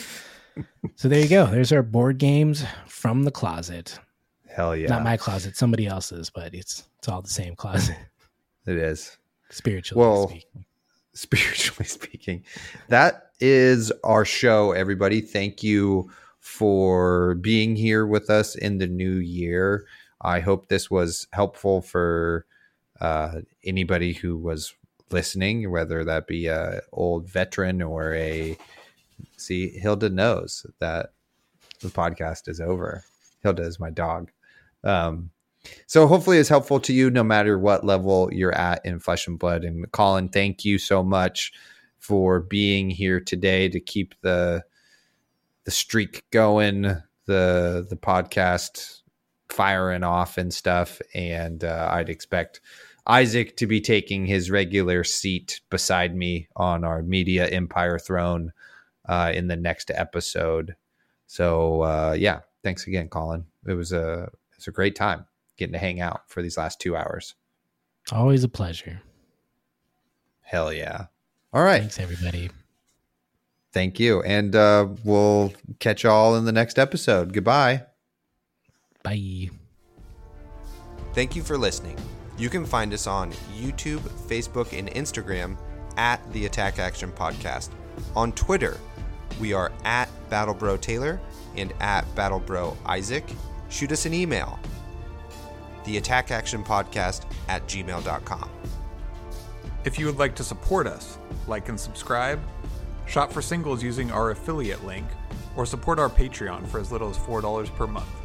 (laughs) so there you go. There's our board games from the closet. Hell yeah, Not my closet, somebody else's, but it's it's all the same closet, it is. spiritually Well, speaking. (laughs) spiritually speaking. That is our show, everybody. Thank you for being here with us in the new year. I hope this was helpful for uh, anybody who was listening, whether that be a old veteran or a see Hilda knows that the podcast is over. Hilda is my dog. Um, so hopefully it's helpful to you no matter what level you're at in flesh and blood. And Colin, thank you so much for being here today to keep the the streak going, the the podcast firing off and stuff. And uh, I'd expect Isaac to be taking his regular seat beside me on our media empire throne uh, in the next episode. So uh, yeah, thanks again, Colin. It was a it's a great time getting to hang out for these last two hours. Always a pleasure. Hell yeah! All right, Thanks everybody. thank you, and uh, we'll catch y'all in the next episode. Goodbye. Bye. Thank you for listening. You can find us on YouTube, Facebook, and Instagram at the Attack Action Podcast. On Twitter, we are at BattleBro Taylor and at BattleBro Isaac. Shoot us an email, the Attack Action Podcast at gmail.com. If you would like to support us, like and subscribe, shop for singles using our affiliate link, or support our Patreon for as little as $4 per month.